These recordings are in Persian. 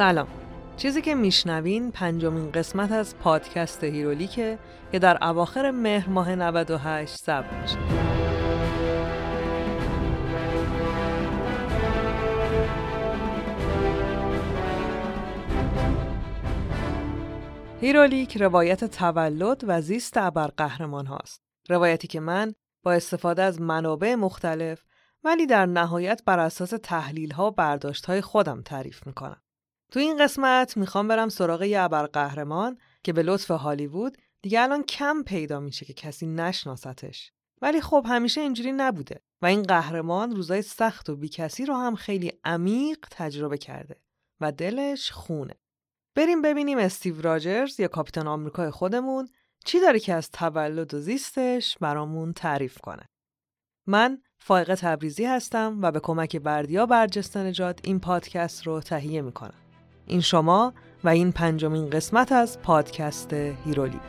سلام چیزی که میشنوین پنجمین قسمت از پادکست هیرولیکه که در اواخر مهر ماه 98 ثبت میشه هیرولیک روایت تولد و زیست ابرقهرمان هاست. روایتی که من با استفاده از منابع مختلف ولی در نهایت بر اساس تحلیل ها و برداشت های خودم تعریف می‌کنم. تو این قسمت می‌خوام برم سراغ یه ابرقهرمان که به لطف هالیوود دیگه الان کم پیدا میشه که کسی نشناستش. ولی خب همیشه اینجوری نبوده و این قهرمان روزای سخت و بیکسی رو هم خیلی عمیق تجربه کرده و دلش خونه. بریم ببینیم استیو راجرز یا کاپیتان آمریکای خودمون چی داره که از تولد و زیستش برامون تعریف کنه. من فائقه تبریزی هستم و به کمک بردیا برجسته نجات این پادکست رو تهیه می‌کنم. این شما و این پنجمین قسمت از پادکست هیرولیک.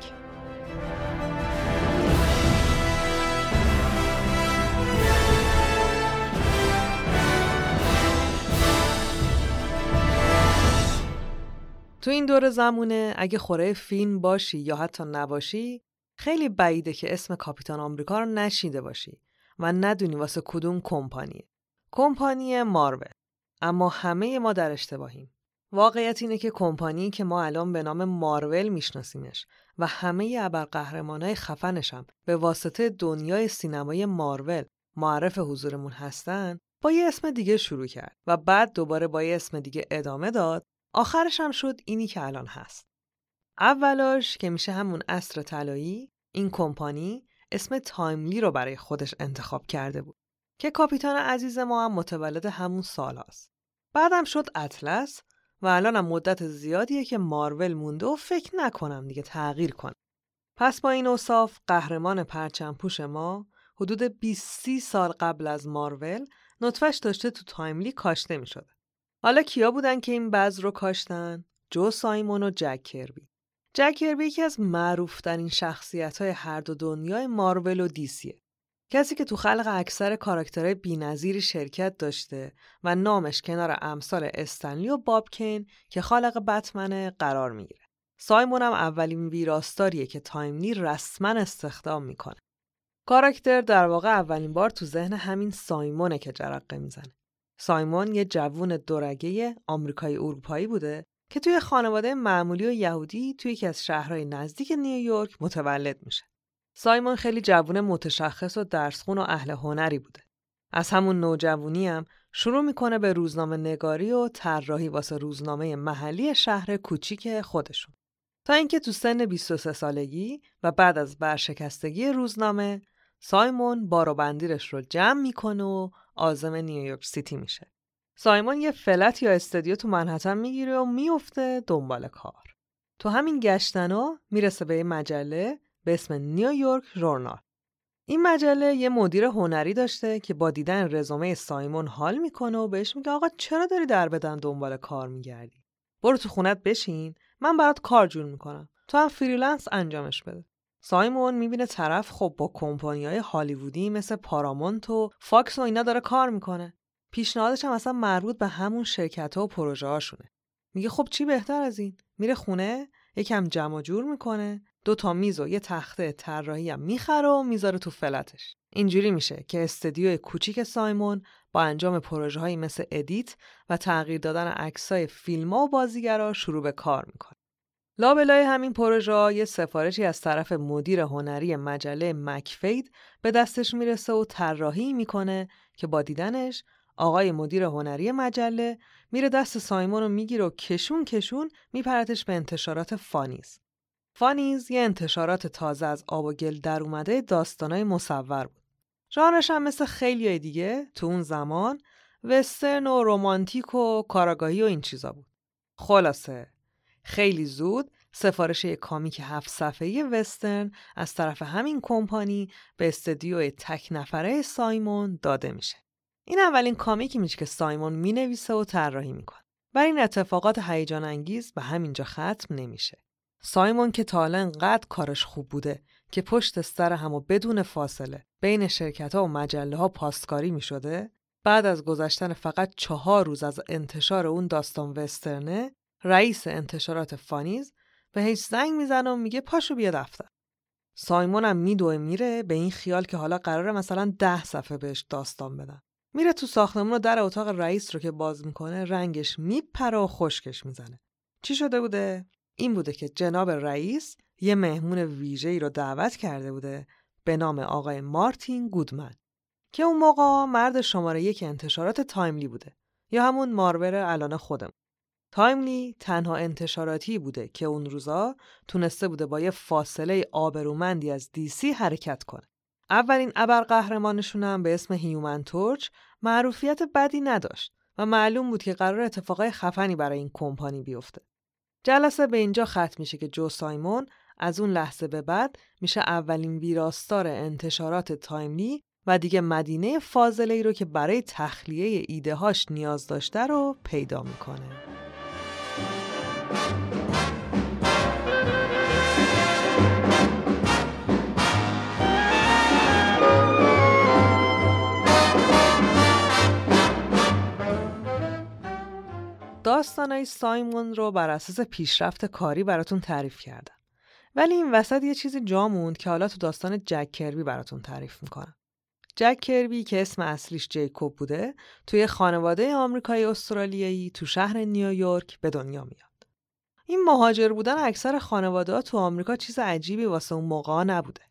تو این دور زمونه اگه خوره فیلم باشی یا حتی نباشی خیلی بعیده که اسم کاپیتان آمریکا رو نشیده باشی و ندونی واسه کدوم کمپانیه. کمپانی مارول. اما همه ما در اشتباهیم. واقعیت اینه که کمپانی که ما الان به نام مارول میشناسیمش و همه ابرقهرمانای خفنش هم به واسطه دنیای سینمای مارول معرف حضورمون هستن با یه اسم دیگه شروع کرد و بعد دوباره با یه اسم دیگه ادامه داد آخرش هم شد اینی که الان هست. اولاش که میشه همون عصر طلایی این کمپانی اسم Timely رو برای خودش انتخاب کرده بود که کاپیتان عزیز ما هم متولد همون سال هست. بعدم شد اطلس و الان هم مدت زیادیه که مارول مونده و فکر نکنم دیگه تغییر کنه. پس با این اوصاف قهرمان پرچم پوش ما حدود 20 سال قبل از مارول نطفش داشته تو Timely کاشته می شده. حالا کیا بودن که این بذر رو کاشتن؟ جو سایمون و جک کربی. جک کربی یکی از معروفترین شخصیت های هر دو دنیای مارول و DC ه. کسی که تو خلق اکثر کاراکترهای بینظیری شرکت داشته و نامش کنار امثال استن لی و باب کین که خالق بتمنه قرار می‌گیره. سایمون هم اولین ویراستاریه که Timely رسما استخدام می‌کنه. کاراکتر در واقع اولین بار تو ذهن همین سایمونه که جرقه می‌زنه. سایمون یه جوون دورگه آمریکایی اروپایی بوده که توی خانواده معمولی و یهودی توی یکی از شهرهای نزدیک نیویورک متولد میشه. سایمون خیلی جوون متشخص و درسخون و اهل هنری بوده. از همون نوجوونی هم شروع می‌کنه به روزنامه نگاری و طراحی واسه روزنامه محلی شهر کوچیک خودشون. تا اینکه تو سن 23 سالگی و بعد از برشکستگی روزنامه سایمون بار و بندیلش رو جمع می‌کنه و عازم نیویورک سیتی میشه. سایمون یه flat یا استودیو تو منهتن می‌گیره و میفته دنبال کار. تو همین گشتنا می‌رسه به یه مجله به اسم نیویورک ژورنال. این مجله یه مدیر هنری داشته که با دیدن رزومه سایمون حال می‌کنه و بهش میگه آقا چرا داری دربدر دنبال کار میگردی؟ برو تو خونت بشین من برات کار جور می‌کنم. تو هم freelance انجامش بده. سایمون می‌بینه طرف خب با کمپانی های هالیوودی مثل پارامونت و فاکس و اینا داره کار می‌کنه. پیشنهادش هم اصلا مربوط به همون شرکت ها و پروژه هاشونه. میگه خب چی بهتر از این؟ میره خونه یکم جمع جور می‌کنه دو تا میز و یه تخته طراحی هم می‌خره و می‌ذاره تو flat ش. اینجوری میشه که استدیو کوچیک سایمون با انجام پروژه مثل edit و تغییر دادن عکسای فیلم و بازیگرا شروع به کار می‌کنه. لابلای همین پروژه یه سفارشی از طرف مدیر هنری مجله مکفید به دستش می‌رسه و طراحی می‌کنه که با دیدنش آقای مدیر هنری مجله میره دست سایمون رو می‌گیره و کشون کشون میپرتش به انتشارات فانیز. فانیز یه انتشارات تازه از آب و گل در اومده داستانای مصور بود. ژانرش هم مثل خیلی دیگه تو اون زمان وسترن و رومانتیک و کاراگاهی و این چیزا بود. خلاصه خیلی زود سفارش یک کامیک هفت صفحه وسترن از طرف همین کمپانی به استدیو تک نفره سایمون داده میشه. این اولین کامیکی میشه که سایمون می‌نویسه و طراحی می‌کنه. و این اتفاقات هیجان انگیز به همینجا ختم نمیشه. سایمون که تا حالا انقدر کارش خوب بوده که پشت سر هم و بدون فاصله بین شرکت ها و مجله ها پاسکاری می بعد از گذشتن فقط چهار روز از انتشار اون داستان وسترنه رئیس انتشارات فانیز به هیچ زنگ می‌زنه و میگه پاشو بیا دفتر. سایمون هم میدوه میره به این خیال که حالا قراره مثلا ده صفحه بهش داستان بدن. میره تو ساختمون و در اتاق رئیس رو که باز می‌کنه رنگش میپره و خشکش می‌زنه. چی شده بوده؟ این بوده که جناب رئیس یه مهمون ویژه ای رو دعوت کرده بوده به نام آقای مارتین گودمن که اون موقع مرد شماره یک انتشارات Timely بوده یا همون مارور الان خود Timely تنها انتشاراتی بوده که اون روزا تونسته بوده با یه فاصله آبرومندی از DC حرکت کنه. اولین ابرقهرمانشون هم به اسم Human Torch معروفیت بدی نداشت و معلوم بود که قراره اتفاقای خفنی برای این کمپانی بیفته. جلسه به اینجا ختم میشه که جو سایمون از اون لحظه به بعد میشه اولین ویراستار انتشارات تایملی و دیگه مدینه فاضله ای رو که برای تخلیه ایده هاش نیاز داشته رو پیدا می‌کنه. داستانای سایمون رو بر اساس پیشرفت کاری براتون تعریف کردم. ولی این وسط یه چیزی جا موند که حالا تو داستان جک کربی براتون تعریف می‌کنم. جک کربی که اسم اصلیش جیکوب بوده توی خانواده آمریکایی استرالیایی تو شهر نیویورک به دنیا میاد. این مهاجر بودن اکثر خانواده ها تو آمریکا چیز عجیبی واسه اون موقع نبوده.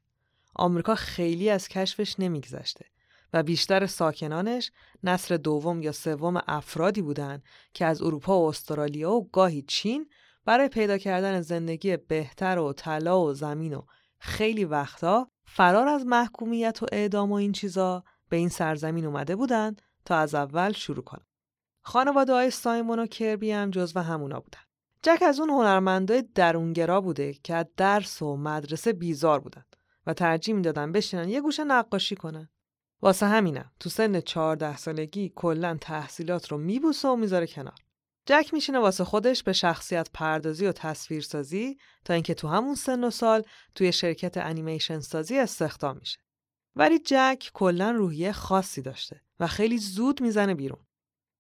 آمریکا خیلی از کشفش نمیگذشته و بیشتر ساکنانش نسل دوم یا سوم افرادی بودند که از اروپا و استرالیا و گاهی چین برای پیدا کردن زندگی بهتر و طلا و زمین و خیلی وقتا فرار از محکومیت و اعدام و این چیزا به این سرزمین اومده بودند تا از اول شروع کنن. خانواده های سایمون و کربی هم جزو همونا بودن. جک از اون هنرمندای درونگرا بوده که از درس و مدرسه بیزار بودن و ترجیح می‌دادن بشینن یه گوشه نقاشی کنن. واسه همینم تو سن 14 سالگی کلا تحصیلات رو میبوسه و می‌ذاره کنار. جک میشینه واسه خودش به شخصیت پردازی و تصویرسازی تا اینکه تو همون سن و سال توی شرکت انیمیشن سازی استخدام میشه. ولی جک کلا روحیه خاصی داشته و خیلی زود می‌زنه بیرون.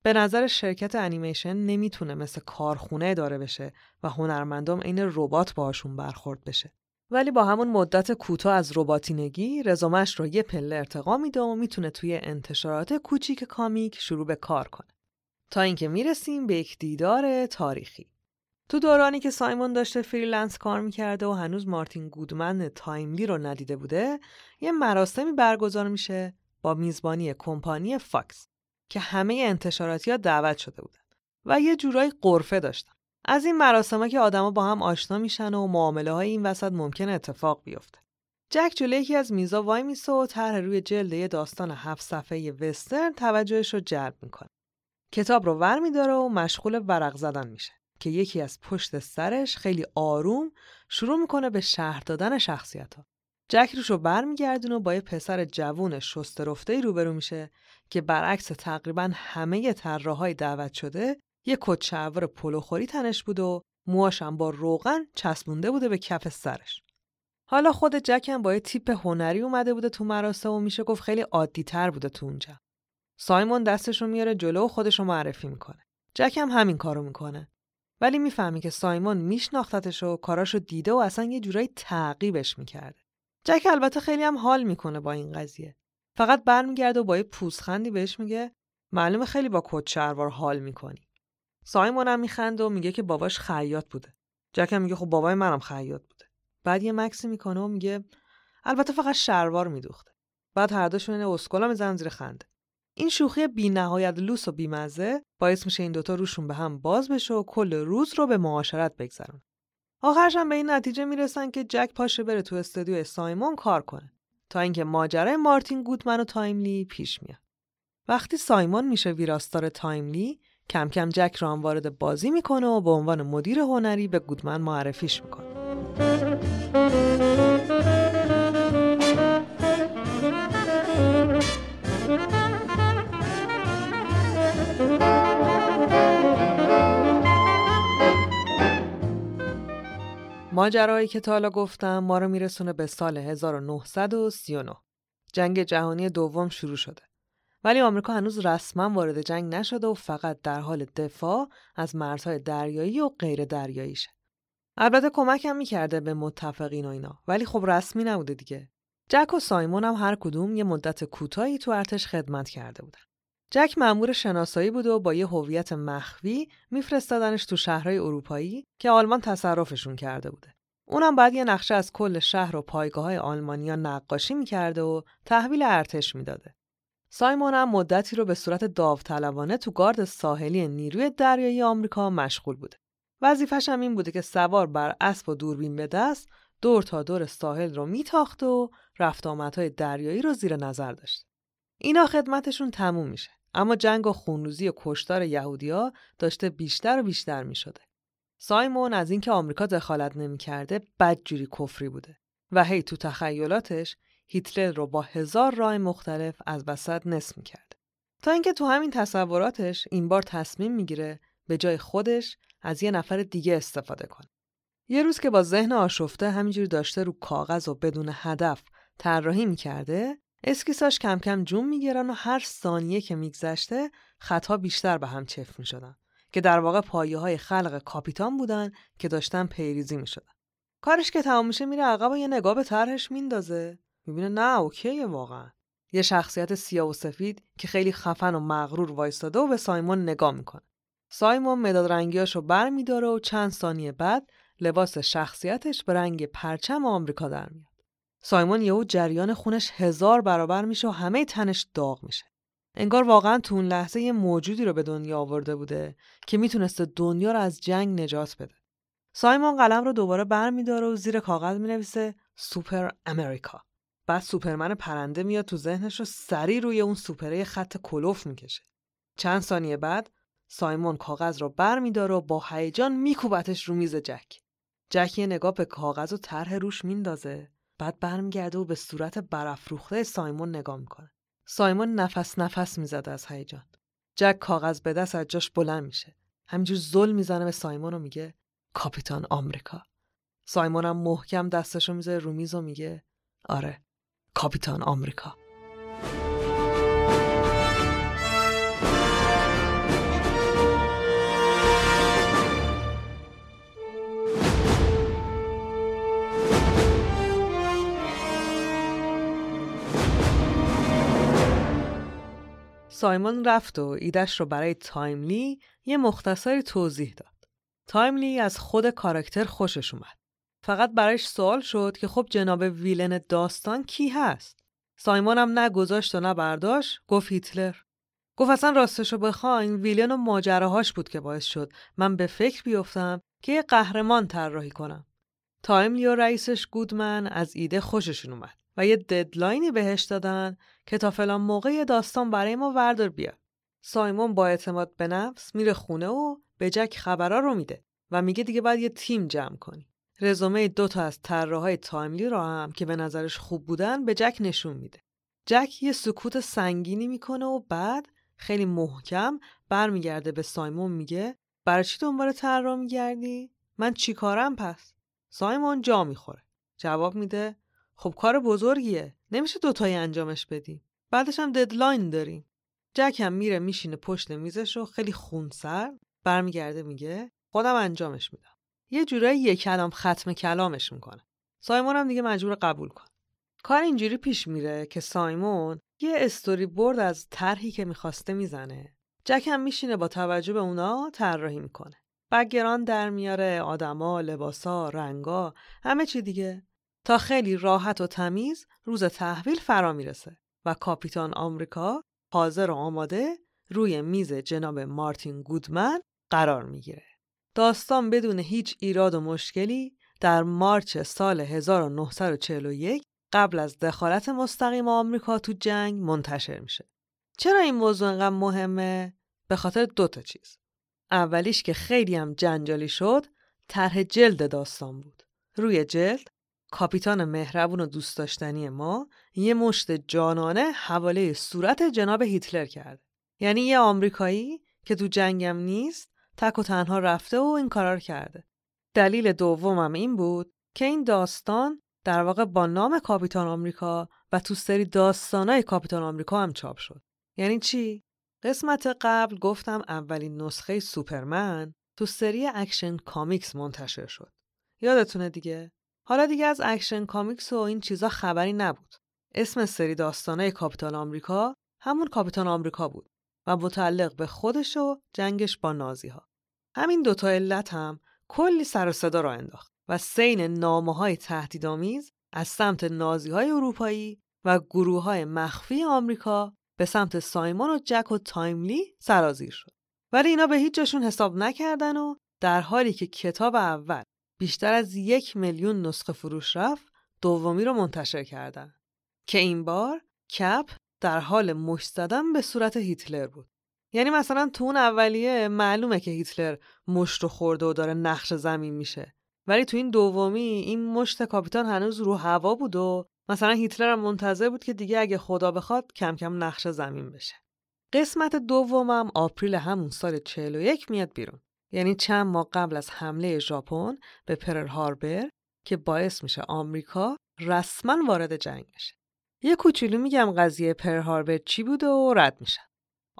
به نظر شرکت انیمیشن نمی‌تونه مثل کارخونه داره بشه و هنرمندم عین ربات باهاشون برخورد بشه. ولی با همون مدت کوتاه از رباتینگی رزومش رو یه پله ارتقا میده و می‌تونه توی انتشارات کوچیک comic شروع به کار کنه. تا اینکه می‌رسیم به یک دیدار تاریخی. تو دورانی که سایمون داشته freelance کار می‌کرده و هنوز مارتین گودمن Timely رو ندیده بوده، یه مراسمی برگزار میشه با میزبانی کمپانی فاکس که همه انتشاراتی ها دعوت شده بودن و یه جورایی قرفه داشتن. از این مراسم که آدما با هم آشنا میشن و معامله های این وسط ممکن اتفاق بیفته. جک جلوی یکی از میزا وای میسه و طرح روی جلد یه داستان هفت صفحه وسترن توجهش رو جلب می‌کنه. کتاب رو ور میداره و مشغول ورق زدن میشه که یکی از پشت سرش خیلی آروم شروع می‌کنه به شهر دادن شخصیت ها. جک روشو برمیگردونه و با یه پسر جوون شسته رفته روبرو میشه که برعکس تقریبا همه طراحهای دعوت شده یه شلوار پلوخوری تنش بود و موهاشم با روغن چسبونده بوده به کف سرش. حالا خود جکم با یه تیپ هنری اومده بوده تو مراسم و میشه گفت خیلی عادی تر بوده تو اونجا. سایمون دستش رو میاره جلو و خودش رو معرفی می‌کنه. جک هم همین کارو می‌کنه. ولی می‌فهمی که سایمون میشناختتش و کاراشو دیده و اصلا یه جورایی تعقیبش می‌کرده. جک البته خیلی هم حال می‌کنه با این قضیه. فقط برمیگرده و با یه پوزخندی بهش میگه معلومه خیلی با کت حال می‌کنی. سایمون هم میخنده و میگه که باباش خیاط بوده. جک هم میگه خب بابای منم خیاط بوده. بعد یه مکسی می‌کنه و میگه البته فقط شلوار میدوخته. بعد هر دوشون این اسکلا می‌زنن زیر خنده. این شوخی بی نهایت لوس و بیمزه باعث میشه این دوتا روشون به هم باز بشه و کل روز رو به معاشرت بگذرن. آخرش هم به این نتیجه می‌رسن که جک پاشه بره تو استودیو سایمون کار کنه تا اینکه ماجرای مارتین گودمن و Timely پیش میاد. وقتی سایمون میشه ویراستار Timely کم کم جک هم وارد بازی می‌کنه و به عنوان مدیر هنری به گودمن معرفیش می‌کنه. ماجرایی که تا حالا گفتم ما رو میرسونه به سال 1939 جنگ جهانی دوم شروع شده ولی آمریکا هنوز رسما وارد جنگ نشده و فقط در حال دفاع از مرزهای دریایی و غیر دریاییشه. البته کمک هم می‌کرده به متفقین و اینا ولی خب رسمی نبوده دیگه. جک و سایمون هم هر کدوم یه مدت کوتاهی تو ارتش خدمت کرده بودن. جک مأمور شناسایی بود و با یه هویت مخفی میفرستادنش تو شهرهای اروپایی که آلمان تصرفشون کرده بوده. اونم بعد یه نقشه از کل شهر و پایگاه های آلمانیا نقاشی می‌کرده و تحویل ارتش می‌داده. سایمون هم مدتی رو به صورت داوطلبانه تو گارد ساحلی نیروی دریایی آمریکا مشغول بوده. وظیفش هم این بوده که سوار بر اسب و دوربین به دست دور تا دور ساحل رو میتاخته و رفت آمدهای دریایی رو زیر نظر داشت. اینا خدمتشون تموم میشه. اما جنگ و خونروزی و کشتار یهودیا داشته بیشتر و بیشتر می‌شده. سایمون از اینکه آمریکا دخالت نمی‌کرده بدجوری کفری بوده و هی تو تخیلاتش هیتلر رو با هزار راه مختلف از وسط نصف می‌کرده. تا اینکه تو همین تصوراتش این بار تصمیم می‌گیره به جای خودش از یه نفر دیگه استفاده کنه. یه روز که با ذهن آشفته همینجوری داشته رو کاغذ و بدون هدف طراحی می‌کرده اسکیساش کم کم جون می‌گیرن و هر ثانیه که میگذشته خطها بیشتر به هم چفت می‌شدن که در واقع پایه های خلق کاپیتان بودن که داشتن پیریزی می‌شدن کارش که تمام میشه میره عقب و یه نگاه به طرحش میندازه می‌بینه نه اوکیه واقعا یه شخصیت سیاه و سفید که خیلی خفن و مغرور وایستاده و به سایمون نگاه می‌کنه سایمون مداد رنگیاشو بر میداره و چند ثانیه بعد لباس شخصیتش به رنگ پرچم آمریکا در میاد سایمون یهو جریان خونش هزار برابر میشه و همه تنش داغ میشه. انگار واقعا تو اون لحظه یه موجودی رو به دنیا آورده بوده که می‌تونسته دنیا رو از جنگ نجات بده. سایمون قلم رو دوباره برمیداره و زیر کاغذ می‌نویسه سوپر امریکا. بعد سوپرمن پرنده میاد تو ذهنش و سری روی اون سوپره خط کلوف می‌کشه. چند ثانیه بعد سایمون کاغذ رو برمیداره و با هیجان میکوبتش رو میز جک. جک یه نگاه به کاغذ و طرح روش میندازه بعد برمیگرده و به صورت برافروخته سایمون نگاه می‌کنه. سایمون نفس نفس می‌زد از هیجان. جک کاغذ به دست از جاش بلند میشه. همینجور زل می‌زنه به سایمون و میگه کاپیتان آمریکا. سایمون هم محکم دستشو می‌ذاره رو میز و میگه آره کاپیتان آمریکا. سایمون رفت و ایدش رو برای Timely یه مختصری توضیح داد. Timely از خود کاراکتر خوشش اومد. فقط برایش سوال شد که خب جناب villain داستان کی هست؟ سایمون هم نه گذاشت و نه برداشت گفت هیتلر. گفت اصلا راستشو بخواین villain و ماجراهاش بود که باعث شد من به فکر بیفتم که یه قهرمان طراحی کنم. Timely و رئیسش گودمن از ایده خوششون اومد. و یه deadline ی بهش دادن که تا فلان موقع داستان برای ما وردار بیار. سایمون با اعتماد به نفس میره خونه و به جک خبرها رو میده و میگه دیگه باید یه تیم جمع کنی. رزومه دو تا از طراحهای Timely رو هم که به نظرش خوب بودن به جک نشون میده. جک یه سکوت سنگینی می‌کنه و بعد خیلی محکم برمیگرده به سایمون میگه برای چی دنبال طراح میگردی؟ من چیکارم پس؟ سایمون جا می‌خوره. جواب میده خب کار بزرگیه نمیشه دوتایی انجامش بدیم بعدش هم ددلاین داریم جک هم میره میشینه پشت میزش و خیلی خونسر برمیگرده میگه خودم انجامش میدم یه جورایی یک کلام ختم کلامش می‌کنه. سایمون هم دیگه مجبور قبول کن. کار اینجوری پیش میره که سایمون یه استوری برد از طرحی که می‌خواسته می‌زنه. جک هم میشینه با توجه به اونا طراحی می‌کنه. بگران در میاره آدما لباسا رنگا همه چی دیگه. تا خیلی راحت و تمیز روز تحویل فرا می‌رسه و کاپیتان آمریکا حاضر و آماده روی میز جناب مارتین گودمن قرار می‌گیره. داستان بدون هیچ ایراد و مشکلی در مارچ سال 1941 قبل از دخالت مستقیم آمریکا تو جنگ منتشر میشه. چرا این موضوع انقدر مهمه؟ به خاطر دو تا چیز. اولیش که خیلی هم جنجالی شد، طرح جلد داستان بود. روی جلد کاپیتان مهربون و دوست داشتنی ما یه مشت جانانه حواله صورت جناب هیتلر کرده. یعنی یه آمریکایی که تو جنگم نیست تک و تنها رفته و این کارا کرده. دلیل دومم این بود که این داستان در واقع با نام کاپیتان آمریکا و تو سری داستانای کاپیتان آمریکا هم چاپ شد. یعنی چی؟ قسمت قبل گفتم اولین نسخه سوپرمن تو سری Action Comics منتشر شد. یادتونه دیگه؟ حالا دیگه از Action Comics و این چیزا خبری نبود. اسم سری داستانه کاپیتان آمریکا همون کاپیتان آمریکا بود و متعلق به خودش و جنگش با نازی ها. همین دوتا علت هم کلی سر و صدا راه انداخت و سیل نامه های تهدیدآمیز از سمت نازی های اروپایی و گروه های مخفی آمریکا به سمت سایمون و جک و Timely سرازیر شد. ولی اینا به هیچ جاشون حساب نکردن و در حالی که کتاب اول بیشتر از یک میلیون نسخه فروش رفت دومی رو منتشر کردن که این بار کپ در حال مشت زدن به صورت هیتلر بود یعنی مثلا تو اون اولیه معلومه که هیتلر مشت رو خورده و داره نقش زمین میشه ولی تو این دومی این مشت کاپیتان هنوز رو هوا بود و مثلا هیتلر هم منتظر بود که دیگه اگه خدا بخواد کم کم نقش زمین بشه قسمت دومم آپریل همون سال 41 میاد بیرون یعنی چند ماه قبل از حمله ژاپن به پرل هاربر که باعث میشه آمریکا رسما وارد جنگ بشه. یه کوچولو میگم قضیه پرل هاربر چی بوده و رد میشن.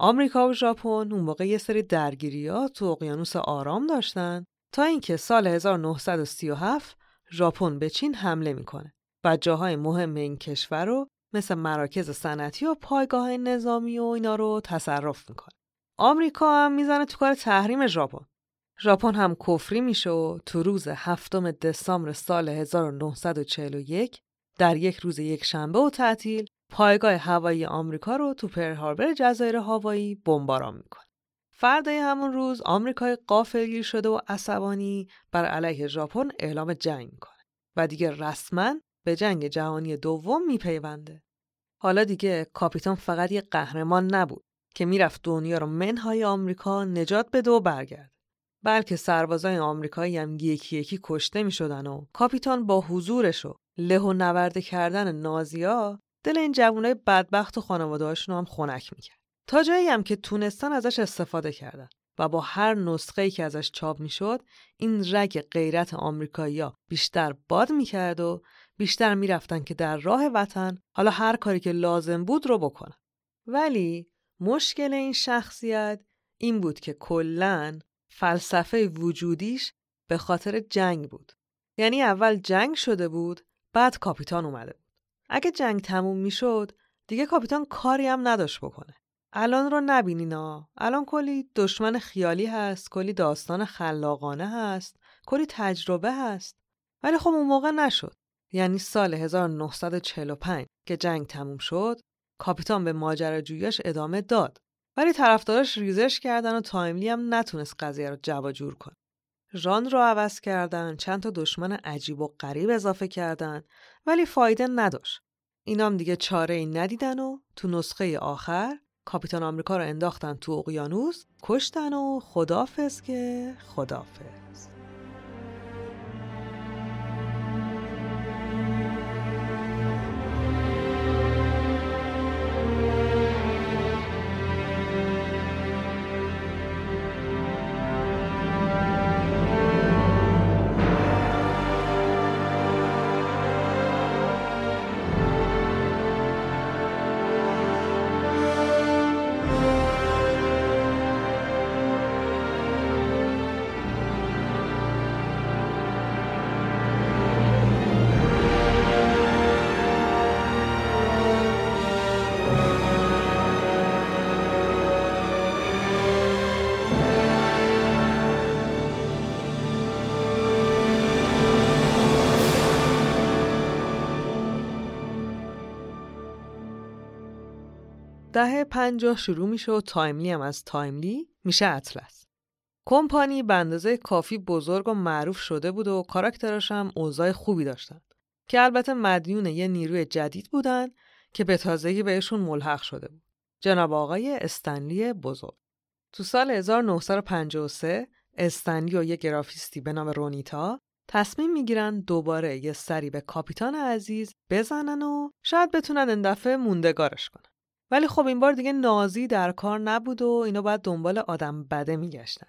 آمریکا و ژاپن اون موقع یه سری درگیریات تو اقیانوس آرام داشتن تا اینکه سال 1937 ژاپن به چین حمله می‌کنه و جاهای مهم این کشور رو مثل مراکز صنعتی و پایگاه نظامی و اینا رو تصرف می‌کنه. آمریکا هم می‌زنه تو کار تحریم ژاپن. ژاپن هم کفری میشه و تو روز هفتم دسامبر سال 1941 در یک روز یک شنبه و تعطیل پایگاه هوایی آمریکا رو تو پرل هاربر جزایر هاوایی بمباران می‌کنه. فردای همون روز آمریکای قافلگیر شده و عصبانی بر علیه ژاپن اعلام جنگ می‌کنه و دیگه رسما به جنگ جهانی دوم میپیونده. حالا دیگه کاپیتان فقط یه قهرمان نبود که می‌رفت دنیا رو منهای آمریکا نجات بده و برگرد. بلکه سربازای آمریکایی هم یکی یکی کشته می شدن و کاپیتان با حضورش و له و نورده کردن نازیا دل این جوانای بدبخت و خانواده‌هاشون هم خنک می‌کرد. تا جایی هم که تونستن ازش استفاده کردن و با هر نسخه‌ای که ازش چاپ می‌شد این رگ غیرت آمریکایی‌ها بیشتر باد می‌کرد و بیشتر می‌رفتن که در راه وطن حالا هر کاری که لازم بود رو بکنن. ولی مشکل این شخصیت این بود که کلاً فلسفه وجودیش به خاطر جنگ بود. یعنی اول جنگ شده بود بعد کاپیتان اومده. اگه جنگ تموم می‌شد دیگه کاپیتان کاری هم نداشت بکنه. الان رو نبینینا. الان کلی دشمن خیالی هست، کلی داستان خلاقانه هست، کلی تجربه هست. ولی خب اون موقع نشد. یعنی سال 1945 که جنگ تموم شد، کاپیتان به ماجراجوییش ادامه داد. ولی طرفداراش ریزش کردن و Timely هم نتونست قضیه رو جمع و جور کنه. ژانر رو عوض کردن، چند تا دشمن عجیب و غریب اضافه کردن ولی فایده نداشت. اینام دیگه چاره ای ندیدن و تو نسخه آخر کاپیتان آمریکا رو انداختن تو اقیانوس، کشتن و خدافظ که خدافظ. دهه پنجاه شروع میشه و Timely هم از Timely میشه اطلس. کمپانی به اندازه کافی بزرگ و معروف شده بود و کاراکتراش هم اوضاع خوبی داشتن که البته مدیون یه نیروی جدید بودن که به تازگی بهشون ملحق شده بود. جناب آقای استن لی بزرگ. تو سال 1953 استن لی و یه گرافیستی به نام رومیتا تصمیم می‌گیرن دوباره یه سری به کاپیتان عزیز بزنن و شاید بتونن این دفعه موندگارش کنن. ولی خب این بار دیگه نازی در کار نبود و اینا باید دنبال آدم بده میگشتن.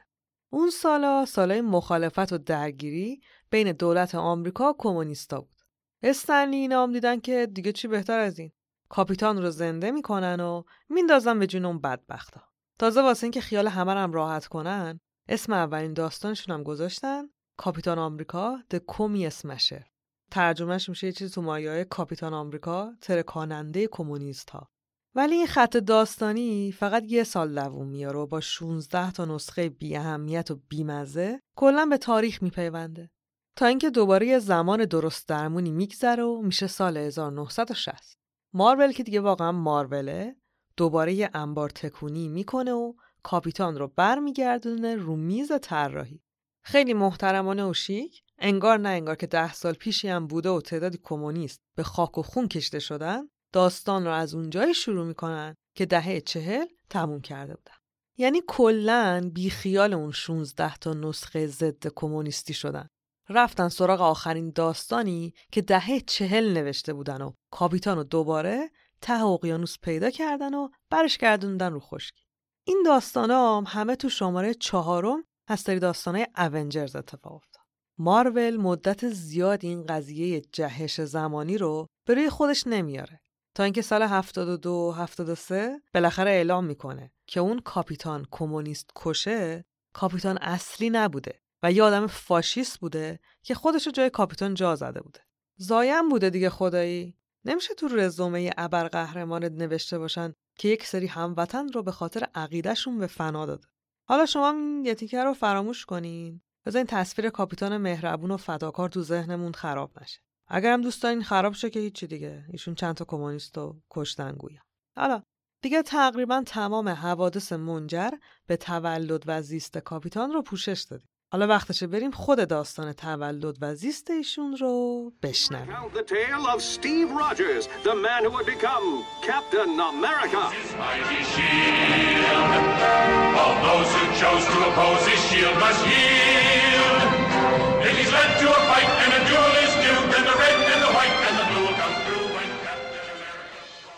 اون سالا سالای مخالفت و درگیری بین دولت آمریکا و کمونیستا بود. استنلی اینا هم دیدن که دیگه چی بهتر از این. کاپیتان رو زنده می‌کنن و میندازن به جون اون بدبختا تازه واسه اینکه خیال همه هم راحت کنن اسم اولین داستانشون هم گذاشتن کاپیتان آمریکا د کومی اسمشه ترجمهش میشه یه چیزی تو مایه کاپیتان آمریکا ترکاننده کمونیست ها ولی این خط داستانی فقط یه سال دووم میاره و با 16 تا نسخه بی اهمیت و بیمزه کلا به تاریخ میپیونده. تا اینکه دوباره یه زمان درست درمونی میگذره و میشه سال 1960 مارول که دیگه واقعا ماروله دوباره یه انبار تکونی می‌کنه و کاپیتان رو برمیگردونه رو میز طراحی. خیلی محترمانه و شیک انگار نه انگار که ده سال پیشی هم بوده و تعدادی کمونیست به خاک و خون کشته شدن. داستان رو از اونجایی شروع می‌کنن که دهه چهل تموم کرده بودن. یعنی کلا بیخیال اون 16 تا نسخه ضد کمونیستی شدن. رفتن سراغ آخرین داستانی که دهه چهل نوشته بودن و کاپیتان رو دوباره ته اقیانوس پیدا کردن و برش گردوندن رو خشکی. این داستان هم همه تو شماره چهارم از سری داستانهای اونجرز اتفاق افتاد. مارول مدت زیاد این قضیه جهش زمانی رو به روی خودش نمیاره. تا اینکه سال 72 73 بالاخره اعلام می‌کنه که اون کاپیتان کمونیست کشه کاپیتان اصلی نبوده و یه آدم فاشیست بوده که خودش جای کاپیتان جا زده بوده. زایم بوده دیگه خدایی. نمیشه تو رزومه ابرقهرمانت نوشته باشن که یک سری هموطن رو به خاطر عقیدهشون به فنا داده. حالا شما این یه رو فراموش کنین. بذارین تصویر کاپیتان مهربون و فداکار تو ذهنمون خراب نشه. اگرم دوست دارین خراب شه که هیچی دیگه. ایشون چند تا کمونیست و کشتن گویا. حالا دیگه تقریبا تمام حوادث منجر به تولد و زیست کاپیتان رو پوشش دادیم. حالا وقتشه بریم خود داستان تولد و زیست ایشون رو بشنویم.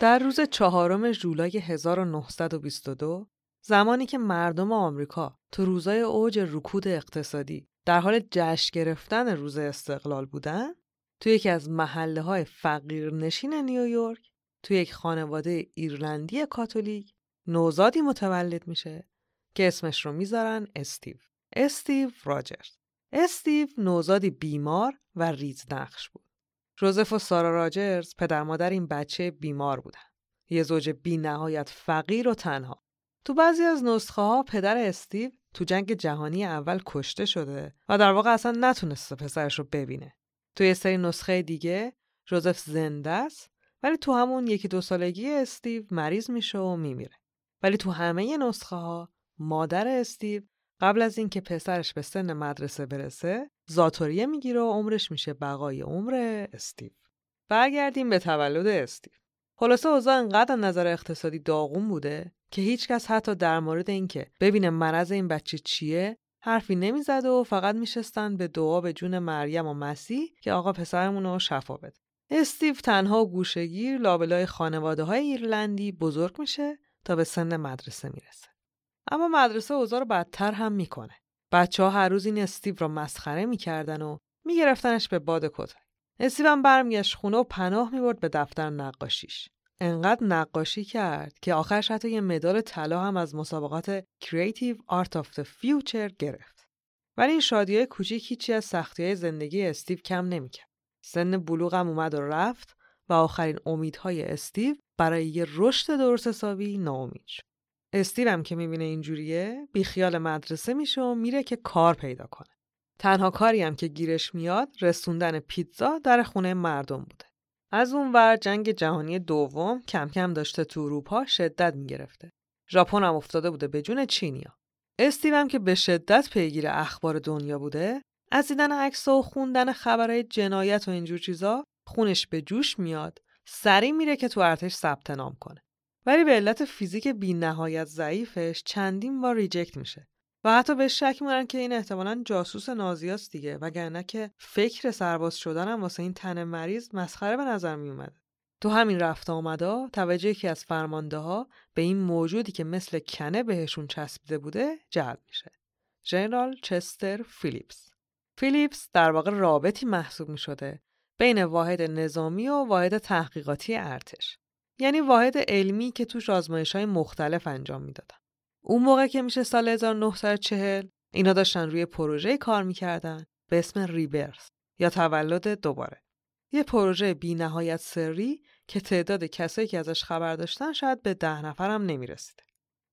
در روز چهارم ژولای 1922 زمانی که مردم آمریکا تو روزای اوج رکود اقتصادی در حال جشن گرفتن روز استقلال بودن تو یکی از محله های فقیر نشین نیویورک تو یک خانواده ایرلندی کاتولیک نوزادی متولد میشه که اسمش رو می‌ذارن استیو. استیو راجرز. استیو نوزادی بیمار و ریز نقش بود. جوزف و سارا راجرز پدر مادر این بچه بیمار بودن یه زوج بی نهایت فقیر و تنها تو بعضی از نسخه ها پدر استیو تو جنگ جهانی اول کشته شده و در واقع اصلا نتونسته پسرش رو ببینه. تو یه سری نسخه دیگه جوزف زنده است ولی تو همون یکی دو سالگی استیو مریض میشه و میمیره. ولی تو همه نسخه ها مادر استیو قبل از اینکه پسرش به سن مدرسه برسه زاتوریه می‌گیره و عمرش میشه بقای عمر استیو. برگردیم به تولد استیو. خلاصه اوضاع انقدر نظر اقتصادی داغون بوده که هیچکس حتی در مورد اینکه ببینه مرض این بچه چیه حرفی نمی‌زد و فقط میشستن به دعا به جون مریم و مسیح که آقا پسرمون رو شفا بده. استیو تنها گوشگیر لابلای خانواده های ایرلندی بزرگ میشه تا به سن مدرسه می‌رسه. اما مدرسه اوضاع رو بدتر هم می‌کنه. بچه ها هر روز این استیو رو مسخره می‌کردن و میگرفتنش به باد کتک. استیو هم برمیگشت خونه و پناه می‌برد به دفتر نقاشیش. انقدر نقاشی کرد که آخرش حتی یه مدال طلا هم از مسابقات Creative Art of the Future گرفت. ولی این شادی های کوچیک هیچی از سختی های زندگی استیو کم نمی‌کرد. سن بلوغ هم اومد و رفت و آخرین امیدهای استیو برای یه رشد درست حسابی ناامید شد. استیو هم که می‌بینه اینجوریه بیخیال مدرسه میشه و میره که کار پیدا کنه. تنها کاری هم که گیرش میاد رسوندن پیتزا در خونه مردم بوده. از اون ور جنگ جهانی دوم کم کم داشته تو اروپا شدت می‌گرفته. ژاپن هم افتاده بوده به جون چینیا. استیو که به شدت پیگیر اخبار دنیا بوده از دیدن عکس و خوندن خبرهای جنایت و اینجور چیزا خونش به جوش میاد سریع میره که تو ارتش ثبت نام کنه ولی به علت فیزیک بی نهایت ضعیفش چندین بار reject میشه و حتی به شک میرن که این احتمالا جاسوس نازیاست دیگه وگرنه که فکر سرباز شدنم واسه این تن مریض مسخره به نظر می اومده. تو همین رفت آمدا توجه یکی از فرمانده ها به این موجودی که مثل کنه بهشون چسبیده بوده جلب میشه. ژنرال چستر فیلیپس. فیلیپس در واقع رابطی محسوب می شده بین واحد نظامی و واحد تحقیقاتی ارتش. یعنی واحد علمی که توش آزمایش های مختلف انجام می‌دادن. اون موقع که میشه سال 1940 اینا داشتن روی پروژه کار می‌کردن به اسم ریبرس یا تولد دوباره. یه پروژه بی نهایت سری که تعداد کسایی که ازش خبر داشتن شاید به ده نفر هم نمی‌رسیده.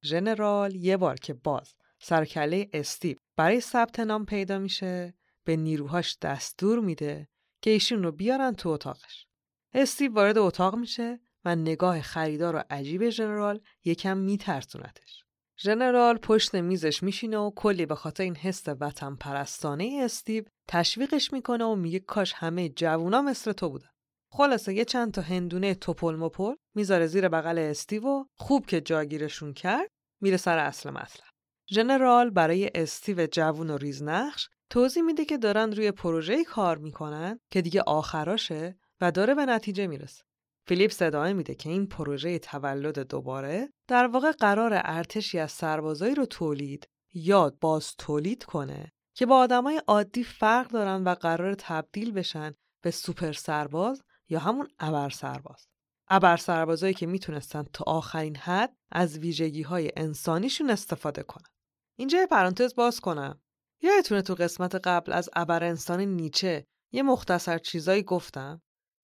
ژنرال یه بار که باز سرکله استیو برای ثبت نام پیدا میشه به نیروهاش دستور میده که ایشون رو بیارن تو اتاقش. استیو وارد اتاق میشه و نگاه خریدار و عجیب ژنرال یکم میترسونتش. ژنرال پشت میزش میشینه و کلی به خاطر این حس وطن پرستانه استیو تشویقش می‌کنه و میگه کاش همه جوونا مثل تو بودن. خلاصه یه چند تا هندونه تپل مپل می‌ذاره زیر بغل استیو و خوب که جاگیرشون کرد میره سر اصل مطلب. ژنرال برای استیو جوون و ریزنقش توضیح میده که دارن روی پروژه کار می‌کنن که دیگه آخراشه و داره به نتیجه می‌رسه. فیلیپ صدای میده که این پروژه تولد دوباره در واقع قرار ارتشی از سربازایی رو تولید یا باز تولید کنه که با آدمای عادی فرق دارن و قرار تبدیل بشن به سوپر سرباز یا همون ابر سرباز. ابر سربازایی که می‌تونستن تا آخرین حد از ویژگی های انسانیشون استفاده کنن. اینجا پرانتز باز کنم. یادتونه تو قسمت قبل از ابر انسان نیچه یه مختصر چیزایی گفتم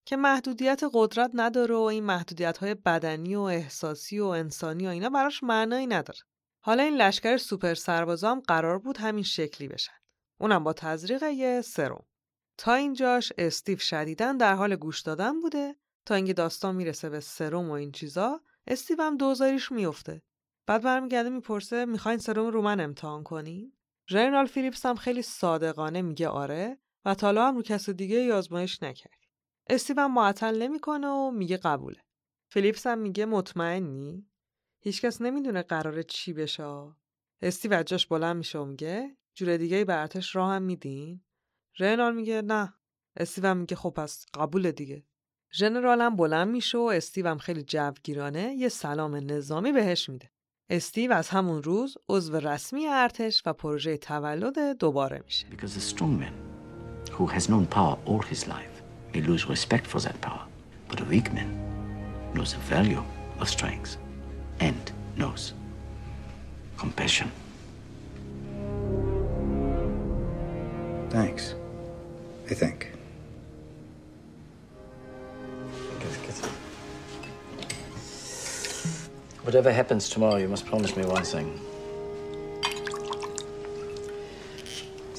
که محدودیت قدرت نداره و این محدودیت های بدنی و احساسی و انسانی و اینا براش معنایی نداره. حالا این لشکر سوپر سربازام قرار بود همین شکلی بشن. اونم با تزریق یه سرم. تا اینجاش استیو شدیدن در حال گوش دادن بوده تا اینکه داستان می‌رسه به سرم و این چیزا استیو هم دوزاریش میفته. بعد برمیگرده می‌پرسه می‌خواین سرم رو من امتحان کنین؟ ژنرال فیلیپس هم خیلی صادقانه میگه آره و تا حالا هم رو کس دیگه آزمایش نکردن. استیو هم معطل نمی‌کنه و میگه قبوله. فیلیپس هم میگه مطمئنی؟ هیچکس نمی‌دونه قراره چی بشه. استیو از جاش بلند میشه و میگه جور دیگه به ارتش راه هم میدین؟ ژنرال میگه نه. استیو هم میگه خب پس قبوله دیگه. ژنرال هم بلند میشه و استیو هم خیلی جوگیرانه یه سلام نظامی بهش میده. استیو از همون روز عضو رسمی ارتش و پروژه تولد دوباره میشه. May lose respect for that power. But a weak man knows the value of strength and knows compassion. Thanks. I think. Whatever happens tomorrow, you must promise me one thing.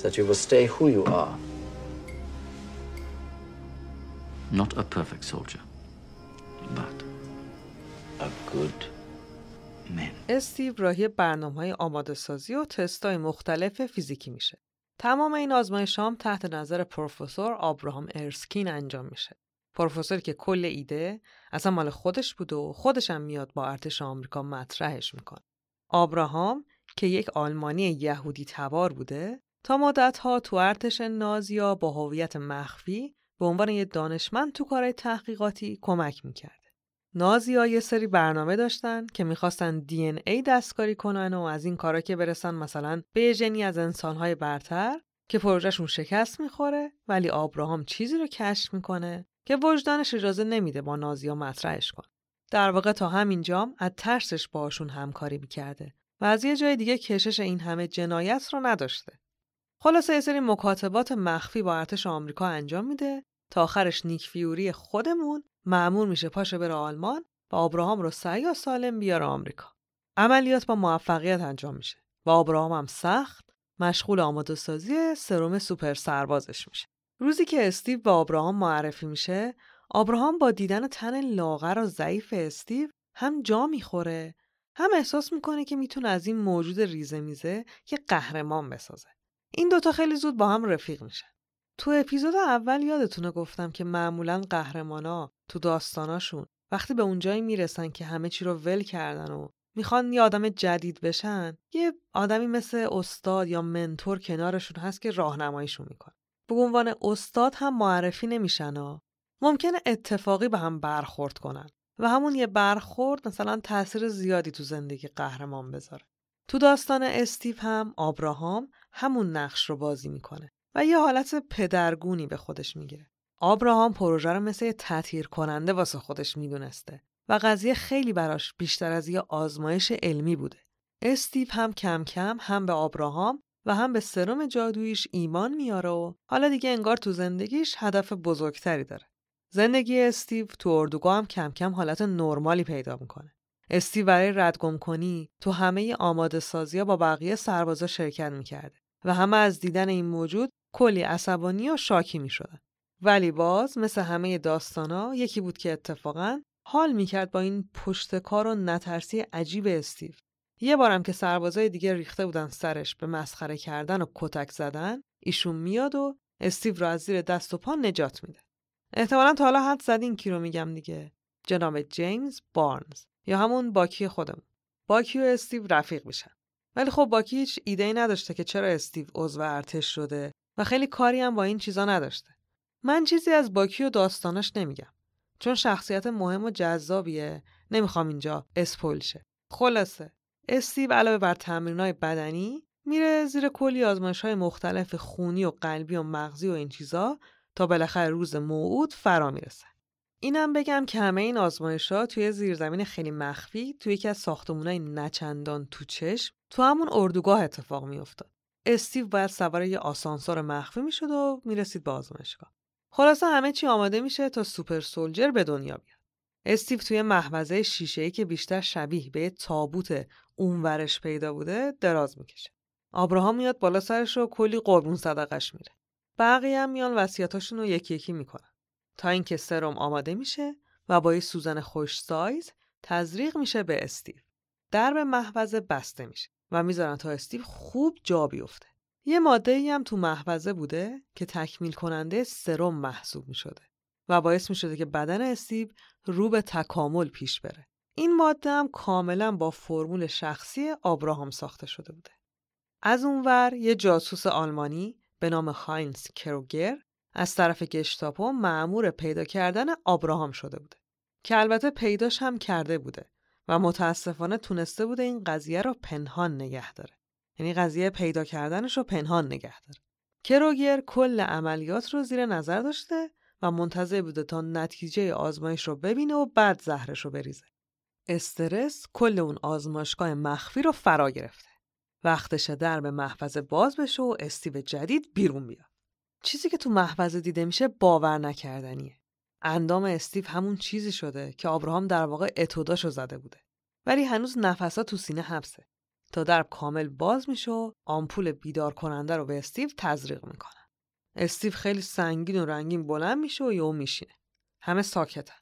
That you will stay who you are. Not a perfect soldier, but a good man. استیو راهی برنامه های آماده سازی و تستای مختلف فیزیکی میشه. تمام این آزمایش هم تحت نظر پروفسور آبراهام ارسکین انجام میشه. پروفسور که کل ایده اصلا مال خودش بود و خودش هم میاد با ارتش آمریکا مطرحش می‌کنه. آبراهام که یک آلمانی یهودی تبار بوده تا مدتها تو ارتش نازیا با هویت مخفی به عنوان یه دانشمند تو کارهای تحقیقاتی کمک می‌کرده. نازیا یه سری برنامه داشتن که می‌خواستن دی این ای دستکاری کنن و از این کارا که برسن مثلا به ژنی از انسانهای برتر که پروژهشون شکست می‌خوره ولی آبراهام چیزی رو کشف می‌کنه که وجدانش اجازه نمیده با نازیا مطرحش کنه. در واقع تا همینجام از ترسش باشون همکاری می‌کرده و از یه جای دیگه کشش این همه جنایت رو نداشته. خلاصه یه سری مکاتبات مخفی با ارتش آمریکا انجام میده تا آخرش نیک فیوری خودمون معمول میشه پاشه بره آلمان و آبراهام رو سعی سالم بیاره آمریکا. عملیات با موفقیت انجام میشه و آبراهام هم سخت مشغول آماده سازی سروم سوپر سربازش میشه. روزی که استیو به آبراهام معرفی میشه، آبراهام با دیدن تن لاغر و ضعیف استیو هم جا می‌خوره، هم احساس می‌کنه که می‌تونه از این موجود ریزه میزه یه قهرمان بسازه. این دوتا خیلی زود با هم رفیق میشن. تو اپیزود اول یادتونه گفتم که معمولا قهرمانا تو داستاناشون وقتی به اونجایی می‌رسن که همه چی رو ول کردن و می‌خوان یه آدم جدید بشن یه آدمی مثل استاد یا منتور کنارشون هست که راهنماییشون می‌کنه به عنوان استاد هم معرفی نمیشن و ممکنه اتفاقی به هم برخورد کنن و همون یه برخورد مثلا تاثیر زیادی تو زندگی قهرمان بذاره تو داستان استیو هم آبراهام همون نقش رو بازی می‌کنه و یه حالت پدرگونی به خودش می‌گیره. آبراهام پروژه رو مثل تطهیر کننده واسه خودش می‌دونسته و قضیه خیلی براش بیشتر از یه آزمایش علمی بوده. استیو هم کم کم هم به آبراهام و هم به سرم جادویش ایمان میاره و حالا دیگه انگار تو زندگیش هدف بزرگتری داره. زندگی استیو تو اردوگاه هم کم کم حالت نرمالی پیدا می‌کنه. استیو برای ردگم کنی تو همه آماده سازی با بقیه سربازا شرکت می‌کرده و همه از دیدن این موجود کلی عصبانی و شاکی می‌شدن. ولی باز مثل همه داستانا یکی بود که اتفاقا حال می‌کرد با این پشتکار و نترسی عجیب استیو. یه بارم که سربازای دیگه ریخته بودن سرش به مسخره کردن و کتک زدن ایشون میاد و استیو رو از زیر دست و پا نجات میده. احتمالا تا حالا حدس زدین کی رو میگم دیگه. جناب جیمز بارنز یا همون باکی خودمون. باکی و استیو رفیق میشن. ولی خب باکی هیچ ایده ای نداشته که چرا استیو عضو ارتش شده و خیلی کاری هم با این چیزا نداشته. من چیزی از باکی و داستاناش نمیگم. چون شخصیت مهم و جذابیه نمی‌خوام اینجا اسپویل شه. خلاصه استیو علاوه بر تمرینای بدنی میره زیر کلی آزمایش های مختلف خونی و قلبی و مغزی و این چیزا تا بالاخره روز موعود فرا می‌رسه. اینم بگم که همه این آزمایش ها توی زیرزمین خیلی مخفی توی یکی از ساختمونای نچندان تو چشم تو همون اردوگاه اتفاق میافتاد. استیو باید سوار یه آسانسور مخفی می‌شد و می‌رسید به آزمایشگاه. خلاصه همه چی آماده میشه تا super soldier به دنیا بیاد. استیو توی محفظه شیشه‌ای که بیشتر شبیه به تابوت اونورش پیدا بوده دراز می‌کشه. آبراهام میاد بالا سرش و کلی قربون صدقش میره. بقیه هم میان وصیتاشون رو یکی یکی می‌کنن. تا اینکه سرم آماده میشه و با یه سوزن خوش سایز تزریق میشه به استیو. درب محوزه بسته میشه و می‌ذارن تا استیو خوب جا بیفته. یه ماده ای هم تو محوزه بوده که تکمیل کننده سرم محسوب می‌شده و باعث می‌شده که بدن استیو رو به تکامل پیش بره. این ماده هم کاملا با فرمول شخصی آبراهام ساخته شده بوده. از اونور یه جاسوس آلمانی به نام هاینز کروگر از طرف گشتاپو معمور پیدا کردن آبراهام شده بوده. که البته پیداش هم کرده بوده و متاسفانه تونسته بوده این قضیه رو پنهان نگه داره. یعنی قضیه پیدا کردنش رو پنهان نگه داره. کروگر کل عملیات رو زیر نظر داشته و منتظر بوده تا نتیجه آزمایش رو ببینه و بعد زهرش رو بریزه. استرس کل اون آزمایشگاه مخفی رو فرا گرفته. وقتشه در به محفظه باز بشه و استیو جدید بیرون بیاد. چیزی که تو محفظه دیده میشه باور نکردنیه. اندام استیو همون چیزی شده که آبراهام در واقع اتوداشو زده بوده. ولی هنوز نفسا تو سینه حبسه. تا در کامل باز میشه و آمپول بیدار کننده رو به استیو تزریق می‌کنن. استیو خیلی سنگین و رنگین بلند میشه و یهو میشینه. همه ساکتن.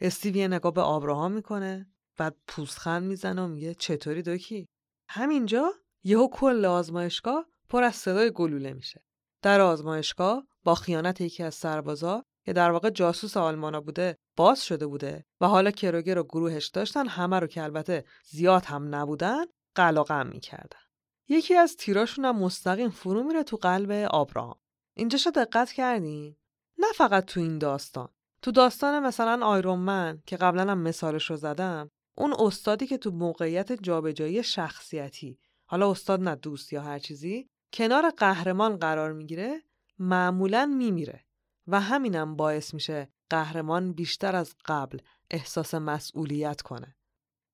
استیو یه نگاه به آبراهام می‌کنه بعد پوزخند می‌زنه و میگه چطوری دوکی؟ همینجا یهو کل آزمایشگاه پر از صدای گلوله میشه. در آزمایشگاه با خیانت یکی از سربازا که در واقع جاسوس آلمانا بوده باز شده بوده و حالا کروگر و گروهش داشتن همه رو که البته زیاد هم نبودن قلقم می‌کردن. یکی از تیراشون هم مستقیم فرو میره تو قلب آبراهام اینجاشو دقت کردین نه فقط تو این داستان. تو داستان مثلا آیرون من که قبلا هم مثالش رو زدم اون استادی که تو موقعیت جابجایی شخصیتی حالا استاد نه دوست یا هر چیزی کنار قهرمان قرار می‌گیره معمولا میمیره و همینم باعث میشه قهرمان بیشتر از قبل احساس مسئولیت کنه.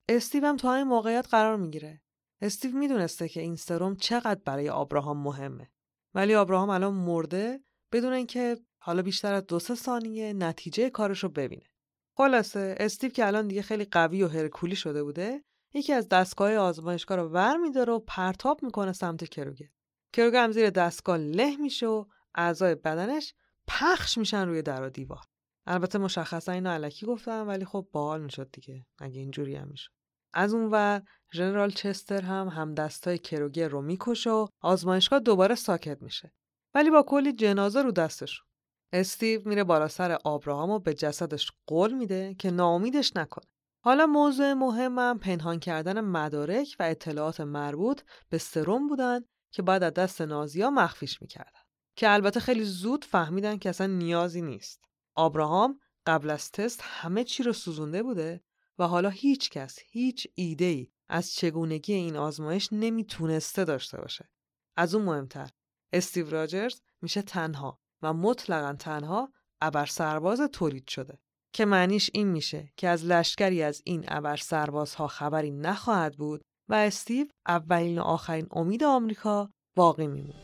استیو هم تو همین موقعیت قرار می‌گیره. استیو می‌دونسته که این سرم چقدر برای آبراهام مهمه. ولی آبراهام الان مرده بدون اینکه حالا بیشتر از دو سه ثانیه نتیجه کارش رو ببینه. خلاصه استیو که الان دیگه خیلی قوی و هرکولی شده بوده یکی از دستگاه آزمایشگاه رو ور و پرتاب می‌کنه سمت کروگه. کروگه هم زیر دستگاه له میشه و اعضای بدنش پخش میشن روی در و دیوار. البته مشخصا اینو علکی گفتم ولی خب باحال می‌شد دیگه. اگه اینجوری هم می‌شد. از اونور ژنرال چستر هم هم دستای کروگه رو می‌کشه و آزمایشگاه دوباره ساکت میشه. ولی با کلی جنازه رو دستش. استیو میره بالا سر آبراهام و به جسدش قول میده که ناامیدش نکنه. حالا موضوع مهمم پنهان کردن مدارک و اطلاعات مربوط به سرم بودن که بعد از دست نازیا مخفیش می‌کردن. که البته خیلی زود فهمیدن که اصلا نیازی نیست. آبراهام قبل از تست همه چی رو سوزونده بوده و حالا هیچ کس هیچ ایده ای از چگونگی این آزمایش نمی‌تونسته داشته باشه. از اون مهمتر استیو راجرز میشه تنها و مطلقا تنها ابر سرباز تولید شده. که معنیش این میشه که از لشکری از این ابر سربازها خبری نخواهد بود و استیو اولین و آخرین امید آمریکا باقی میمونه.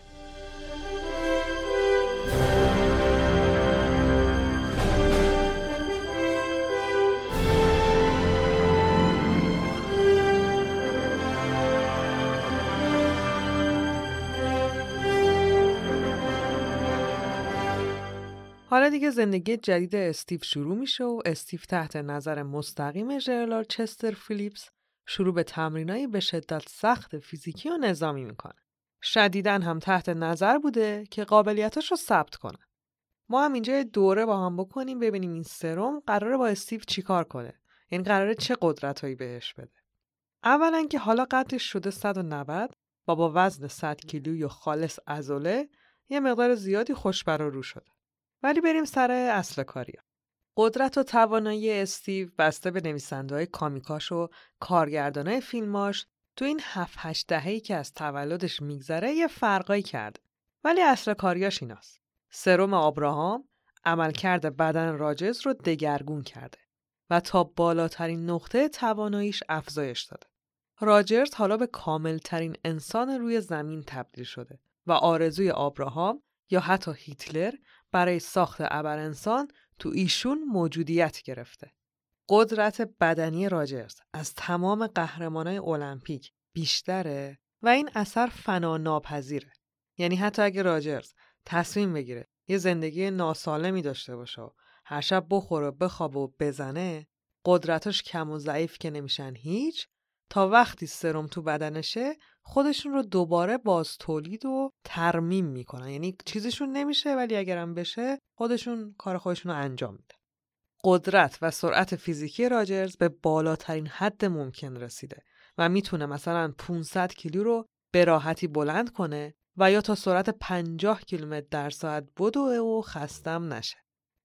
حالا دیگه زندگی جدید استیو شروع میشه و استیو تحت نظر مستقیم ژنرال چستر فیلیپس شروع به تمرینایی به شدت سخت فیزیکی و نظامی می‌کنه. شدیدن هم تحت نظر بوده که قابلیتاش رو ثبت کنه. ما هم اینجا دوره با هم بکنیم ببینیم این سرم قراره با استیو چیکار کنه. این قراره چه قدرتهایی بهش بده. اولا که حالا قدش شده 190 و با وزن 100 کیلویی و خالص ازوله یه مقدار زیادی خوشبر رو شده. ولی بریم سر اصل کاری. قدرت و توانایی استیو بسته به نویسنده های کامیکاش و کارگردانای فیلماش تو این هفت هشت دههی که از تولدش میگذره یه فرقایی کرده. ولی اصل کاریاش ایناست. سروم آبراهام عملکرد بدن راجز رو دگرگون کرده و تا بالاترین نقطه تواناییش افزایش داده. راجرز حالا به کاملترین انسان روی زمین تبدیل شده و آرزوی آبراهام یا حتی هیتلر برای ساخت ابر انسان تو ایشون موجودیت گرفته. قدرت بدنی راجرز از تمام قهرمانای المپیک بیشتره و این اثر فنا ناپذیره. یعنی حتی اگه راجرز تصمیم بگیره یه زندگی ناسالمی داشته باشه و هر شب بخوره بخواب و بزنه قدرتش کم و ضعیف که نمیشن هیچ تا وقتی سرم تو بدنشه خودشون رو دوباره باز تولید و ترمیم می‌کنن یعنی چیزشون نمیشه ولی اگرم بشه خودشون کار خودشون رو انجام میده قدرت و سرعت فیزیکی راجرز به بالاترین حد ممکن رسیده و می‌تونه مثلا 500 کیلو رو به راحتی بلند کنه و یا تا سرعت 50 کیلومتر در ساعت بدوه و خستم نشه.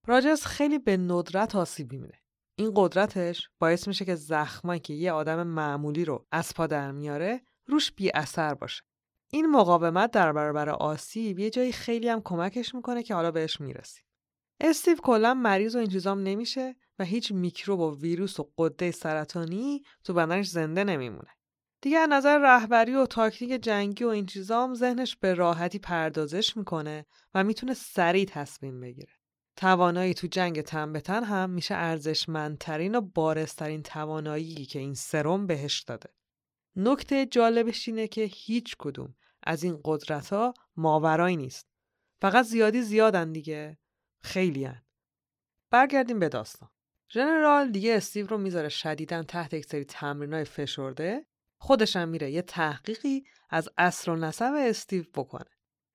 راجرز خیلی به ندرت آسیب می‌بینه. این قدرتش باعث میشه که زخمایی که یه آدم معمولی رو از پا در میاره روش بی اثر باشه. این مقاومت در برابر آسیب یه جایی خیلی هم کمکش می‌کنه که حالا بهش می‌رسیم. استیو کلا مریض و این چیزام نمیشه و هیچ میکروب و ویروس و قده سرطانی تو بدنش زنده نمیمونه. دیگه از نظر رهبری و تاکتیک جنگی و این چیزام ذهنش به راحتی پردازش می‌کنه و می‌تونه سریع تصمیم بگیره. توانایی تو جنگ تن به تن هم میشه ارزشمندترین و بارسترین توانایی که این سرم بهش داده. نکته جالبش اینه که هیچ کدوم از این قدرت ها ماورایی نیست. فقط زیادی زیادن دیگه. خیلی هن. برگردیم به داستان. ژنرال دیگه استیو رو می‌ذاره شدیدن تحت یک سری تمرینای فشرده خودش هم میره یه تحقیقی از اصل و نسب استیو بکنه.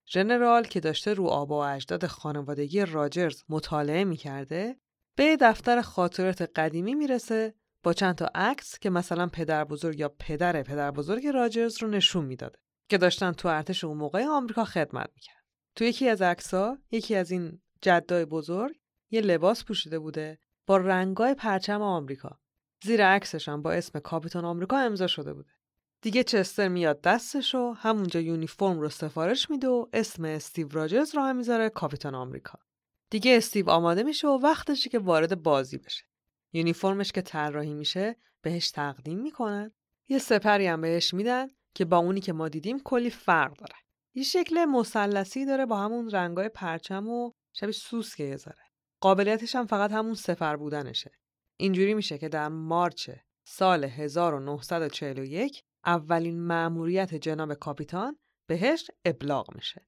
ژنرال که داشته رو آبا و اجداد خانوادگی راجرز مطالعه می‌کرده به دفتر خاطرات قدیمی می‌رسه با چند تا عکس که مثلا پدر بزرگ یا پدر پدر بزرگ راجرز رو نشون می‌داده که داشتن تو ارتش اون موقع آمریکا خدمت می‌کرد. تو یکی از عکس‌ها یکی از این جدای بزرگ یه لباس پوشیده بوده با رنگای پرچم آمریکا. زیر عکسش هم با اسم کاپیتان آمریکا امضا شده بوده. دیگه چستر میاد دستش و همونجا یونیفرم رو سفارش میده و اسم استیو راجرز رو هم می‌ذاره کاپیتان آمریکا. دیگه استیو آماده میشه و وقتشه که وارد بازی بشه. یونیفرمش که طراحی میشه بهش تقدیم می‌کنن. یه سپری هم بهش میدن که با اونی که ما دیدیم کلی فرق داره. یه شکل مثلثی داره با همون رنگای پرچم و شبیه سوسکه یه. قابلیتش هم فقط همون سفر بودنشه. اینجوری میشه که در مارچ سال 1941 اولین مأموریت جناب کاپیتان بهش ابلاغ میشه.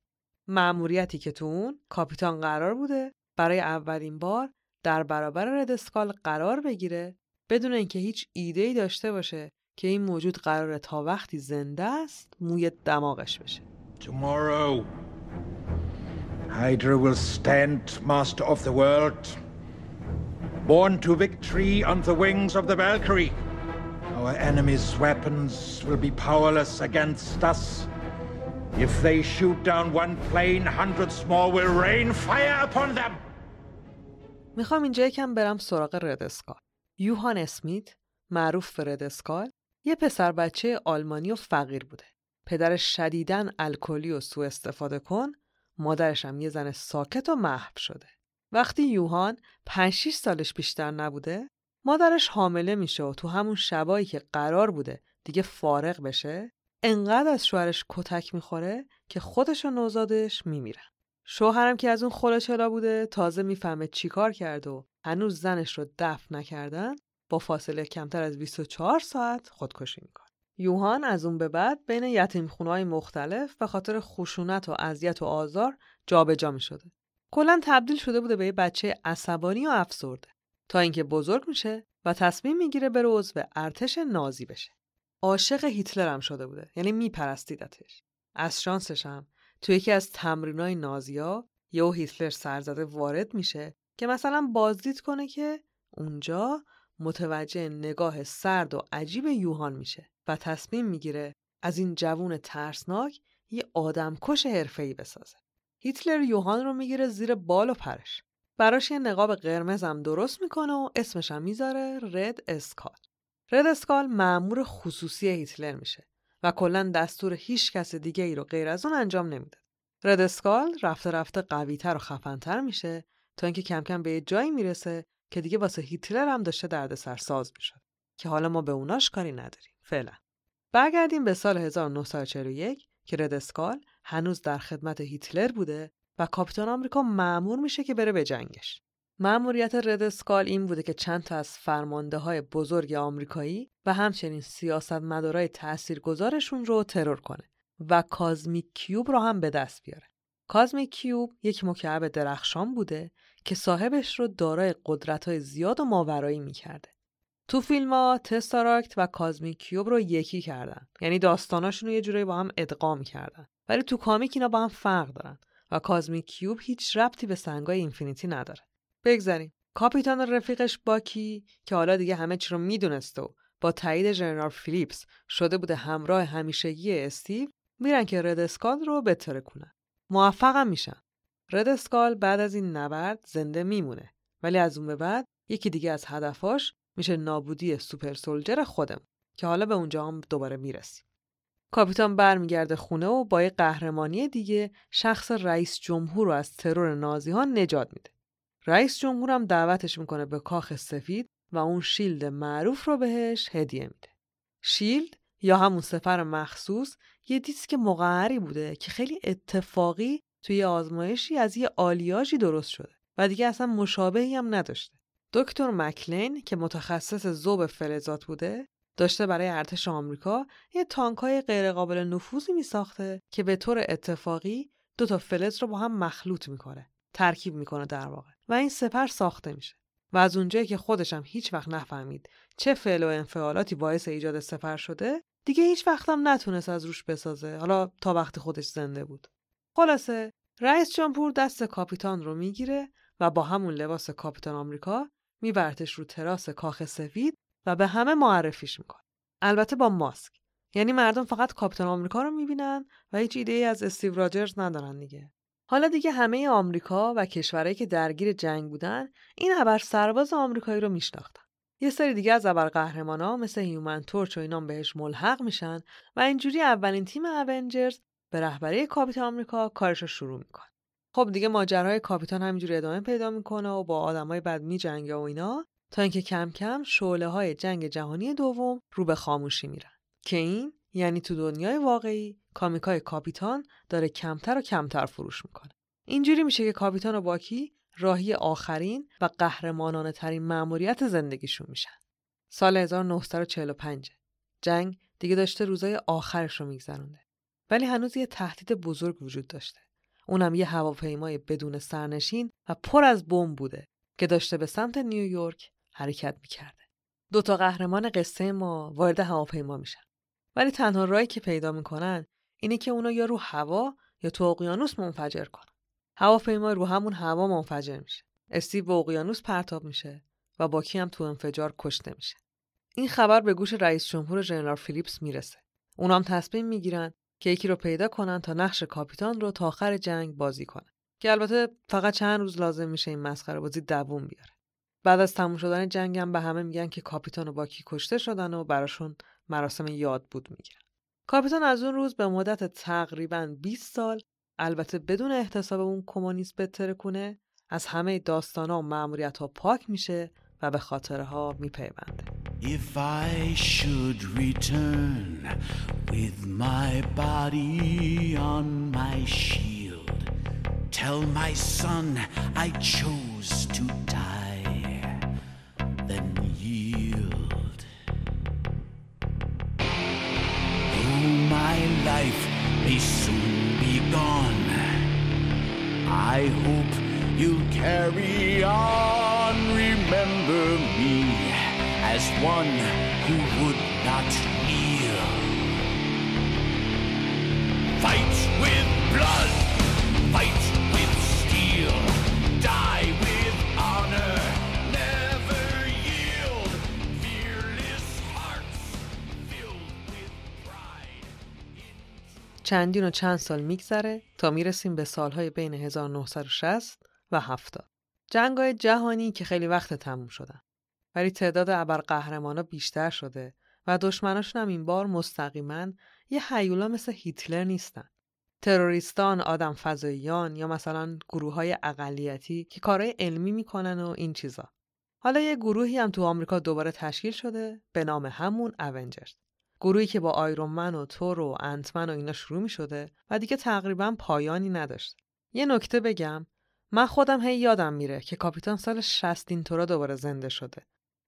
مأموریتی که تو اون کاپیتان قرار بوده برای اولین بار در برابر ردسکال قرار بگیره بدون اینکه هیچ ایده ای داشته باشه که این موجود قراره تا وقتی زنده است موی دماغش بشه. Tomorrow, Hydra will stand master of the world, born to victory on the wings of the Valkyrie. Our enemy's weapons will be powerless against us. If they shoot down one plane, hundreds more will rain fire upon them. می‌خوام اینجا یکم برم سراغ ردسکال. یوهان اسمیت معروف به ردسکال یه پسر بچه آلمانی و فقیر بوده. پدرش شدیدن الکلی و سوء استفاده کن، مادرش هم یه زن ساکت و محو شده. وقتی یوهان 5 سالش بیشتر نبوده مادرش حامله میشه و تو همون شبایی که قرار بوده دیگه فارغ بشه انقدر از شوهرش کتک می‌خوره که خودش و نوزادش میمیرن شوهرم که از اون خلچلا بوده تازه می‌فهمه چیکار کرد و هنوز زنش رو دفن نکردن با فاصله کمتر از 24 ساعت خودکشی می‌کنه یوهان از اون به بعد بین یتیم های مختلف به خاطر خشونت و اذیت و آزار جابجا می شده. کلا تبدیل شده بوده به یه بچه عصبانی و افسرده تا اینکه بزرگ میشه و تصمیم می‌گیره بره عضو ارتش نازی بشه. عاشق هیتلر هم شده بوده یعنی میپرستیدتش. از شانسش هم تو یکی از تمرینای نازیا یهو هیتلر سرزده وارد میشه که مثلا بازدید کنه که اونجا متوجه نگاه سرد و عجیب یوهان میشه و تصمیم می‌گیره از این جوون ترسناک یه آدمکش حرفه‌ای بسازه. هیتلر یوهان رو می‌گیره زیر بال و پرش. براش یه نقاب قرمزم درست می‌کنه و اسمش هم می‌ذاره رد اسکال. رد اسکال معمور خصوصی هیتلر میشه و کلا دستور هیچ کس دیگه ای رو غیر از اون انجام نمیده. رد اسکال رفته رفته قویتر و خفنتر میشه تا اینکه کم کم به یه جایی می‌رسه که دیگه واسه هیتلر هم داشته دردسر ساز می‌شد که حالا ما به اوناش کاری نداریم فعلا برگردیم به سال 1941 که ردسکال هنوز در خدمت هیتلر بوده و کاپیتان آمریکا معمور میشه که بره به جنگش. مأموریت ردسکال این بوده که چند تا از فرمانده های بزرگ آمریکایی و همچنین سیاستمدارای تاثیرگذارشون رو ترور کنه و کازمیک کیوب رو هم به دست بیاره. کازمیک کیوب یک مکعب درخشان بوده که صاحبش رو دارای قدرت زیاد و ماورایی می‌کرده. تو فیلم ها Tesseract و Cosmic Cube رو یکی کردن یعنی داستاناشون رو یه جورایی با هم ادغام کردن ولی تو comic اینا با هم فرق دارن و Cosmic Cube هیچ ربطی به سنگای Infinity نداره بگذاریم. کاپیتان و رفیقش باکی که حالا دیگه همه چی رو می‌دونسته و با تایید ژنرال فیلیپس شده بوده همراه همیشگی استیو میرن که Red Skull رو بترکونن. موفقم میشن Red Skull بعد از این نبرد زنده میمونه. ولی از اون به بعد یکی دیگه از هدفاش میشه نابودی super soldier خودمون که حالا به اونجا هم دوباره می‌رسیم. کاپیتان برمیگرده خونه و با یه قهرمانی دیگه شخص رئیس جمهور رو از ترور نازی ها نجات میده. رئیس جمهور هم دعوتش می‌کنه به کاخ سفید و اون shield معروف رو بهش هدیه میده. shield یا همون سفر مخصوص یه دیسک مقعری بوده که خیلی اتفاقی توی آزمایشی از یه آلیاژی درست شده و دیگه اصلا مشابهی هم نداشته. دکتر مکلین که متخصص زوب فلزات بوده داشته برای ارتش آمریکا یه تانکای غیرقابل نفوذی می ساخته که به طور اتفاقی دو تا فلز رو با هم مخلوط می‌کنه ترکیب می‌کنه در واقع. و این سپر ساخته میشه. و از اونجایی که خودشم هیچ وقت نفهمید چه فعل و انفعالاتی باعث ایجاد سپر شده دیگه هیچ وقتم نتونست از روش بسازه. حالا تا وقتی خودش زنده بود. خلاصه رئیس جمهور دست کاپیتان رو می‌گیره و با همون لباس کاپیتان آمریکا میبرتش رو تراس کاخ سفید و به همه معرفیش می‌کنه. البته با ماسک. یعنی مردم فقط کاپیتان آمریکا رو می‌بینن و هیچ ایده ای از استیو راجرز ندارن دیگه. حالا دیگه همه آمریکا و کشورهایی که درگیر جنگ بودن این ابر سرباز آمریکایی رو میشناختن. یه سری دیگه از ابر مثل هیومن تورچ و اینام بهش ملحق میشن و اینجوری اولین تیم اونجرز به رهبری کاپیتان آمریکا کارش رو شروع می‌کنه. خب دیگه ماجرای کاپیتان همینجوری ادامه پیدا می‌کنه و با آدمای بد میجنگه و اینا تا اینکه کم کم شعله های جنگ جهانی دوم رو به خاموشی میرن. که این؟ یعنی تو دنیای واقعی کامیکای کاپیتان داره کمتر و کمتر فروش می‌کنه. اینجوری میشه که کاپیتان و باکی راهی آخرین و قهرمانانه ترین مأموریت زندگیشون میشن. سال 1945 جنگ دیگه داشته روزای آخرش رو میگذرونده. ولی هنوز یه تهدید بزرگ وجود داشته. اونم یه هواپیمای بدون سرنشین و پر از بمب بوده که داشته به سمت نیویورک حرکت می‌کرده. دو تا قهرمان قصه ما وارد هواپیما میشن. ولی تنها راهی که پیدا می‌کنن اینه که اونا یا رو هوا یا تو اقیانوس منفجر کنن. هواپیما رو همون هوا منفجر میشه. استیو به اقیانوس پرتاب میشه و باکی هم تو انفجار کشته میشه. این خبر به گوش رئیس جمهور ژنرال فیلیپس می‌رسه. اونا هم تصمیم می‌گیرن که یکی رو پیدا کنن تا نقش کاپیتان رو تا آخر جنگ بازی کنه که البته فقط چند روز لازم میشه این مسخره بازی دووم بیاره بعد از تموم شدن جنگ هم به همه میگن که کاپیتان و باکی کشته شدن و براشون مراسم یاد بود می‌گیرن. کاپیتان از اون روز به مدت تقریبا 20 سال البته بدون احتساب اون کمونیست بتره کنه از همه داستان ها و معمولیت ها پاک میشه و به خاطره ها میپیونده. If I should return with my body on my shield, tell my son I chose to die, then life may soon be gone, I hope you'll carry on. Remember me as one who would not kneel. Fight with blood, چندین و چند سال میگذره تا می‌رسیم به سالهای بین 1960 و 70 جنگای جهانی که خیلی وقت تموم شدن ولی تعداد ابرقهرمانا بیشتر شده و دشمناشون هم این بار مستقیما یه حیولا مثل هیتلر نیستن تروریستان، آدم فضاییان یا مثلا گروه های اقلیتی که کارهای علمی می‌کنن و این چیزا. حالا یه گروهی هم تو آمریکا دوباره تشکیل شده به نام همون اونجرز. گروهی که با آیرون و تور و انتمن و اینا شروع می شده و دیگه تقریبا پایانی نداشت. یه نکته بگم من خودم هی یادم میره که کاپیتان سال 60 اینطورا دوباره زنده شده.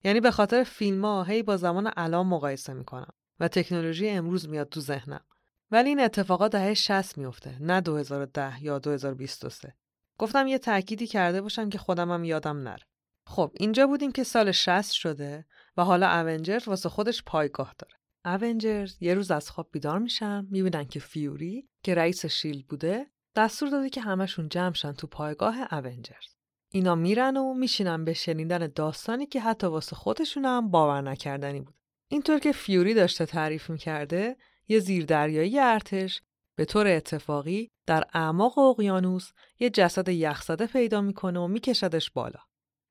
یعنی به خاطر فیلم ها هی با زمان الان مقایسه می‌کنم و تکنولوژی امروز میاد تو ذهنم. ولی این اتفاقات دهه 60 میفته نه 2010 یا 2023. گفتم یه تأکیدی کرده باشم که خودم هم یادم نره. خب اینجا بودیم که سال 60 شده و حالا اونجرز واسه خودش پایگاه داره. اونجرز یه روز از خواب بیدار میشن می‌بینن که فیوری که رئیس شیلد بوده دستور داده که همشون جمع شن تو پایگاه اونجرز. اینا میرن و میشینن به شنیدن داستانی که حتی واسه خودشون هم باور نکردنی بود. اینطور که فیوری داشته تعریف می‌کرده یه زیردریایی ارتش به طور اتفاقی در اعماق اقیانوس یه جسد یخزده پیدا می‌کنه و میکشدش بالا.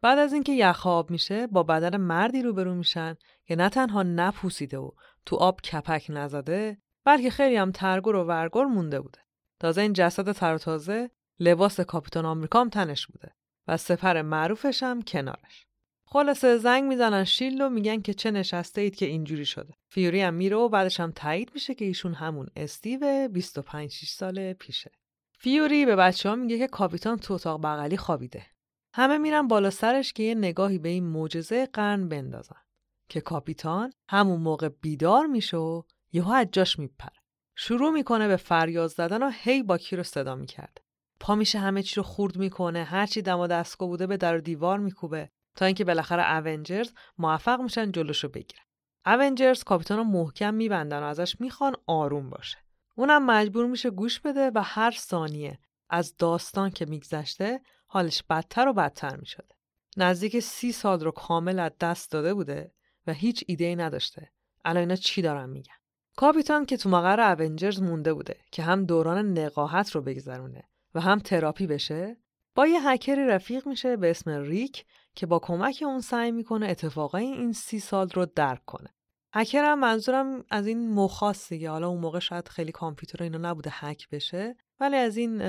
بعد از اینکه یخ آب میشه با بدن مردی روبرو میشن که نه تنها نپوسیده و تو آب کپک نزده بلکه خیلی هم ترگور و ورگور مونده بوده. تازه این جسد تر تازه لباس کاپیتان آمریکا تنش بوده و سپر معروفش هم کنارش. خلاصه زنگ می‌زنن شیل و میگن که چه نشسته اید که اینجوری شده. فیوری هم میره و بعدش هم تایید میشه که ایشون همون استیو 25 6 سال پیشه. فیوری به بچه ها میگه که کاپیتان تو اتاق بغلی خوابیده. همه میرن بالا سرش که یه نگاهی به این معجزه قرن بندازن که کاپیتان همون موقع بیدار میشه و یهو از جاش میپره. شروع می‌کنه به فریاد زدن و هی با کی رو صدا می‌کرد. پا میشه همه چی رو خورد می‌کنه هرچی دم و دستگاه بوده به در و دیوار میکوبه تا اینکه بالاخره اونجرز موفق میشن جلوشو بگیرن. اونجرز کاپیتان رو محکم میبندن و ازش می‌خوان آروم باشه. اونم مجبور میشه گوش بده و هر ثانیه از داستان که میگذشته حالش بدتر و بدتر می‌شده. نزدیک سی سال رو کامل از دست داده بوده و هیچ ایده ای نداشته. الان اینا چی دارن میگن؟ کاپیتان که تو مقر اونجرز مونده بوده که هم دوران نقاهت رو بگذرونه و هم تراپی بشه با یه هکری رفیق میشه به اسم ریک که با کمک اون سعی می‌کنه اتفاقای این سی سال رو درک کنه. هکرم منظورم از این مخاص دیگه حالا اون موقع شاید خیلی کامپیوتر اینا نبوده هک بشه ولی از این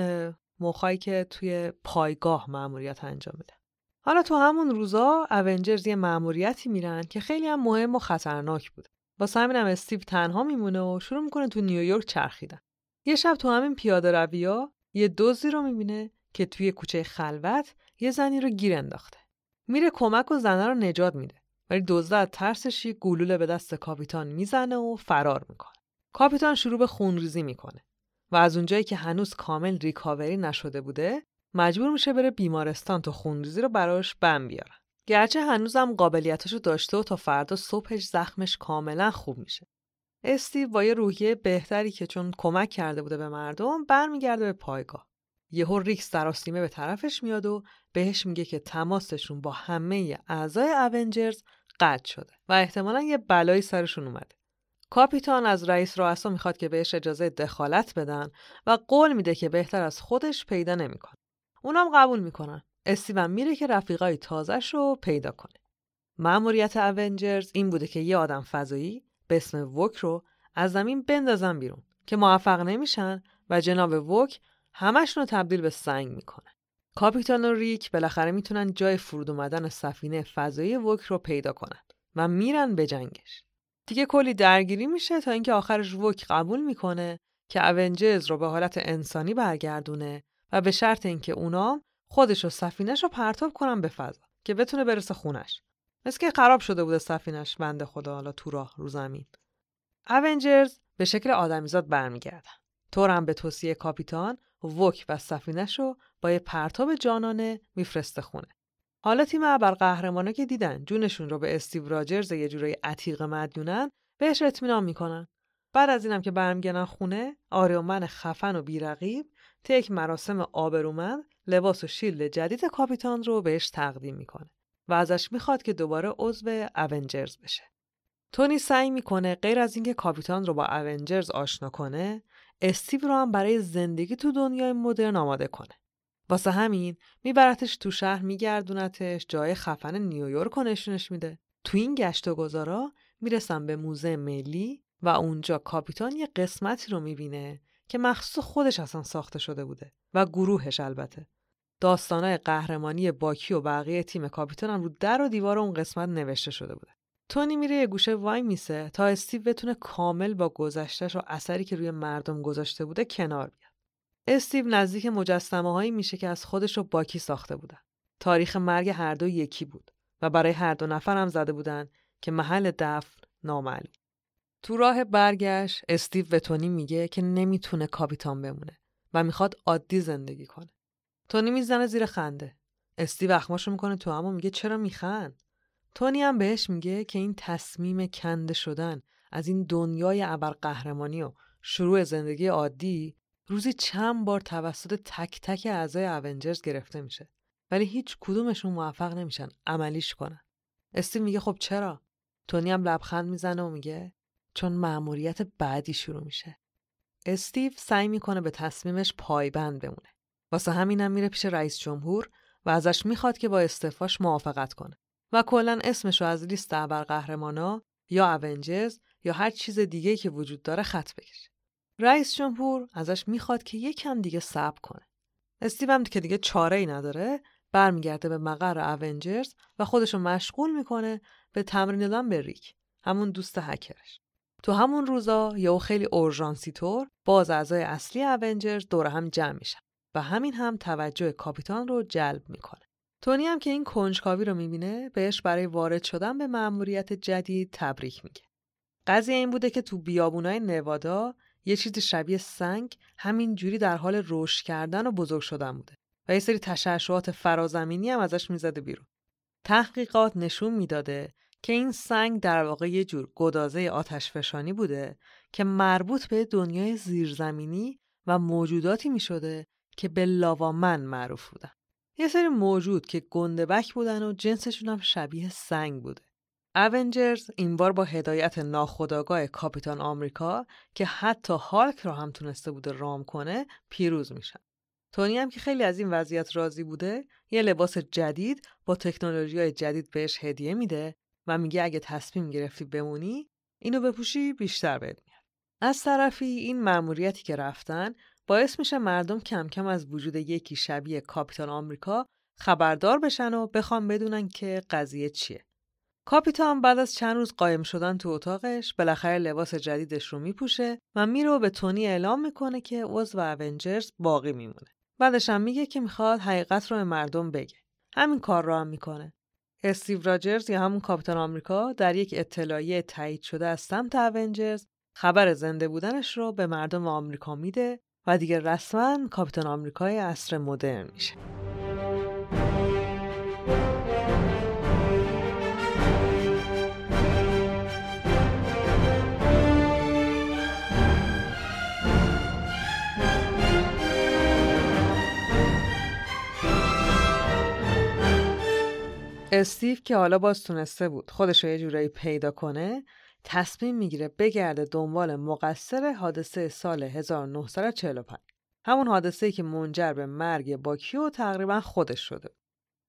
مخایی که توی پایگاه مأموریت انجام میده. حالا تو همون روزا اونجرز یه مأموریتی میرن که خیلی هم مهم و خطرناک بود. با همین هم استیو تنها میمونه و شروع می‌کنه تو نیویورک چرخیدن. یه شب تو همین پیاده رویا یه دزدی رو می‌بینه که توی کوچه خلوت یه زنی رو گیر انداخته. میره کمک و زنه رو نجات میده. ولی دزد از ترسش یه گلوله به دست کاپیتان می‌زنه و فرار می‌کنه. کاپیتان شروع به خونریزی می‌کنه و از اونجایی که هنوز کامل ریکاوری نشده بوده مجبور میشه بره بیمارستان تا خونریزی رو براش بم بیارن. گرچه هنوزم قابلیتاشو داشته و تا فردا صبحش زخمش کاملا خوب میشه. استیو با یه روحیه بهتری که چون کمک کرده بوده به مردم برمیگرده به پایگاه. یهو ریکس سراسیمه به طرفش میاد و بهش میگه که تماسشون با همه اعضای اونجرز قطع شده و احتمالا یه بلایی سرشون اومده. کاپیتان از رئیس رؤسا می‌خواد که بهش اجازه دخالت بدن و قول میده که بهتر از خودش پیدا نمی‌کنه. اونام قبول می‌کنن. استیون میره که رفیقای تازش رو پیدا کنه. مأموریت اونجرز این بوده که یه آدم فضایی به اسم وک رو از زمین بندازن بیرون که موفق نمیشن و جناب وک همشون رو تبدیل به سنگ می‌کنه. کاپیتان و ریک بالاخره می‌تونن جای فرود اومدن سفینه فضایی وک رو پیدا کنن و میرن به جنگش. دیگه کلی درگیری میشه تا اینکه آخرش وک قبول می‌کنه که اونجرز رو به حالت انسانی برگردونه و به شرط اینکه اونام خودش و سفینش رو پرتاب کنن به فضا که بتونه برسه خونش. مثل که خراب شده بوده سفینش بنده خدا حالا تو راه رو زمین. Avengers به شکل آدمیزاد برمیگردن. Thor م به توصیه کاپیتان وک و سفینش رو با یه پرتاب جانانه میفرسته خونه. حالا تیم ابرقهرمانا که دیدن جونشون رو به استیو راجرز یه جورای عتیق مدیونن بهش اطمینان می‌کنن. بعد از اینم که برمیگردن خونه Iron Man خفن و بیرقیب طی یک مراسم آبرومند لباس و shield جدید کاپیتان رو بهش تقدیم می‌کنه و ازش می‌خواد که دوباره عضو اونجرز بشه. تونی سعی می‌کنه غیر از اینکه کاپیتان رو با اونجرز آشنا کنه استیو رو هم برای زندگی تو دنیای مدرن آماده کنه. واسه همین میبرتش تو شهر میگردونتش جای خفن نیویورک رو نشونش میده. تو این گشت و گذارا می‌رسن به موزه ملی و اونجا کاپیتان یه قسمتی رو می‌بینه که مخصوص خودش اصلا ساخته شده بوده و گروهش البته. داستانای قهرمانی باکی و بقیه تیم کاپیتان هم رو در و دیوار اون قسمت نوشته شده بوده. تونی میره یه گوشه وای میسه تا استیو بتونه کامل با گذشتش و اثری که روی مردم گذاشته بوده کنار بیاد. استیو نزدیک مجسمه هایی میشه که از خودش رو باکی ساخته بودن. تاریخ مرگ هر دو یکی بود و برای هر دو نفر هم زده بودن که محل دفن نامعلوم. تو راه برگشت استیو به تونی میگه که نمی‌تونه کاپیتان بمونه و می‌خواد عادی زندگی کنه. تونی می‌زنه زیر خنده. استیو اخماشو می‌کنه تو همون میگه چرا میخند؟ تونی هم بهش میگه که این تصمیم کنده شدن از این دنیای ابرقهرمانی و شروع زندگی عادی روزی چند بار توسط تک تک اعضای اونجرز گرفته میشه ولی هیچ کدومشون موفق نمیشن عملیش کنن استیو میگه خب چرا تونی هم لبخند می‌زنه و میگه چون مأموریت بعدی شروع میشه استیو سعی می‌کنه به تصمیمش پایبند بمونه واسه همینم میره پیش رئیس جمهور و ازش می‌خواد که با استعفاش موافقت کنه و کلا اسمش رو از لیست ابرقهرمانا یا اونجرز یا هر چیز دیگه که وجود داره خط بکشه. رئیس جمهور ازش می‌خواد که یکم دیگه صبر کنه. استیو هم که دیگه چاره ای نداره برمیگرده به مقر اونجرز و خودشو مشغول می‌کنه به تمرین دادن به ریک همون دوست هکرش. تو همون روزا یا خیلی اورژانسی طور باز اعضای اصلی اونجرز دور هم جمع میشن و همین هم توجه کاپیتان رو جلب می‌کنه. تونی هم که این کنجکاوی رو می‌بینه بهش برای وارد شدن به مأموریت جدید تبریک میگه. قضیه این بوده که تو بیابونای نوادا یه چیز شبیه سنگ همین جوری در حال رشد کردن و بزرگ شدن بوده و یه سری تشعشعات فرازمینی هم ازش می‌زده بیرون. تحقیقات نشون می‌داده که این سنگ در واقع یه جور گدازه آتش فشانی بوده که مربوط به دنیای زیرزمینی و موجوداتی می‌شده که به لاوامن معروف بودن. یه سری موجود که گندبک بودن و جنسشون هم شبیه سنگ بوده. اونجرز این بار با هدایت ناخودآگاه کاپیتان آمریکا که حتی هالک رو هم تونسته بوده رام کنه پیروز میشن. تونی هم که خیلی از این وضعیت راضی بوده یه لباس جدید با تکنولوژی های جدید بهش هدیه میده و میگه اگه تصمیم گرفتی بمونی اینو بپوشی بیشتر بهت میاد. از طرفی این مأموریتی که رفتن باعث میشه مردم کم کم از وجود یکی شبیه کاپیتان آمریکا خبردار بشن و بخوام بدونن که قضیه چیه. کاپیتان بعد از چند روز قایم شدن تو اتاقش بالاخره لباس جدیدش رو میپوشه و میره به تونی اعلام می‌کنه که عضو اونجرز باقی میمونه. بعدش هم میگه که می‌خواد حقیقت رو به مردم بگه. همین کار رو هم می‌کنه. استیو راجرز یا همون کاپیتان آمریکا در یک اطلاعیه تایید شده از سمت اونجرز خبر زنده بودنش رو به مردم آمریکا میده و دیگه رسما کاپیتان آمریکای عصر مدرن میشه. استیو که حالا باز تونسته بود خودش رو یه جورایی پیدا کنه تصمیم می‌گیره بگرده دنبال مقصر حادثه سال 1945 همون حادثه که منجر به مرگ باکیو تقریبا خودش شده.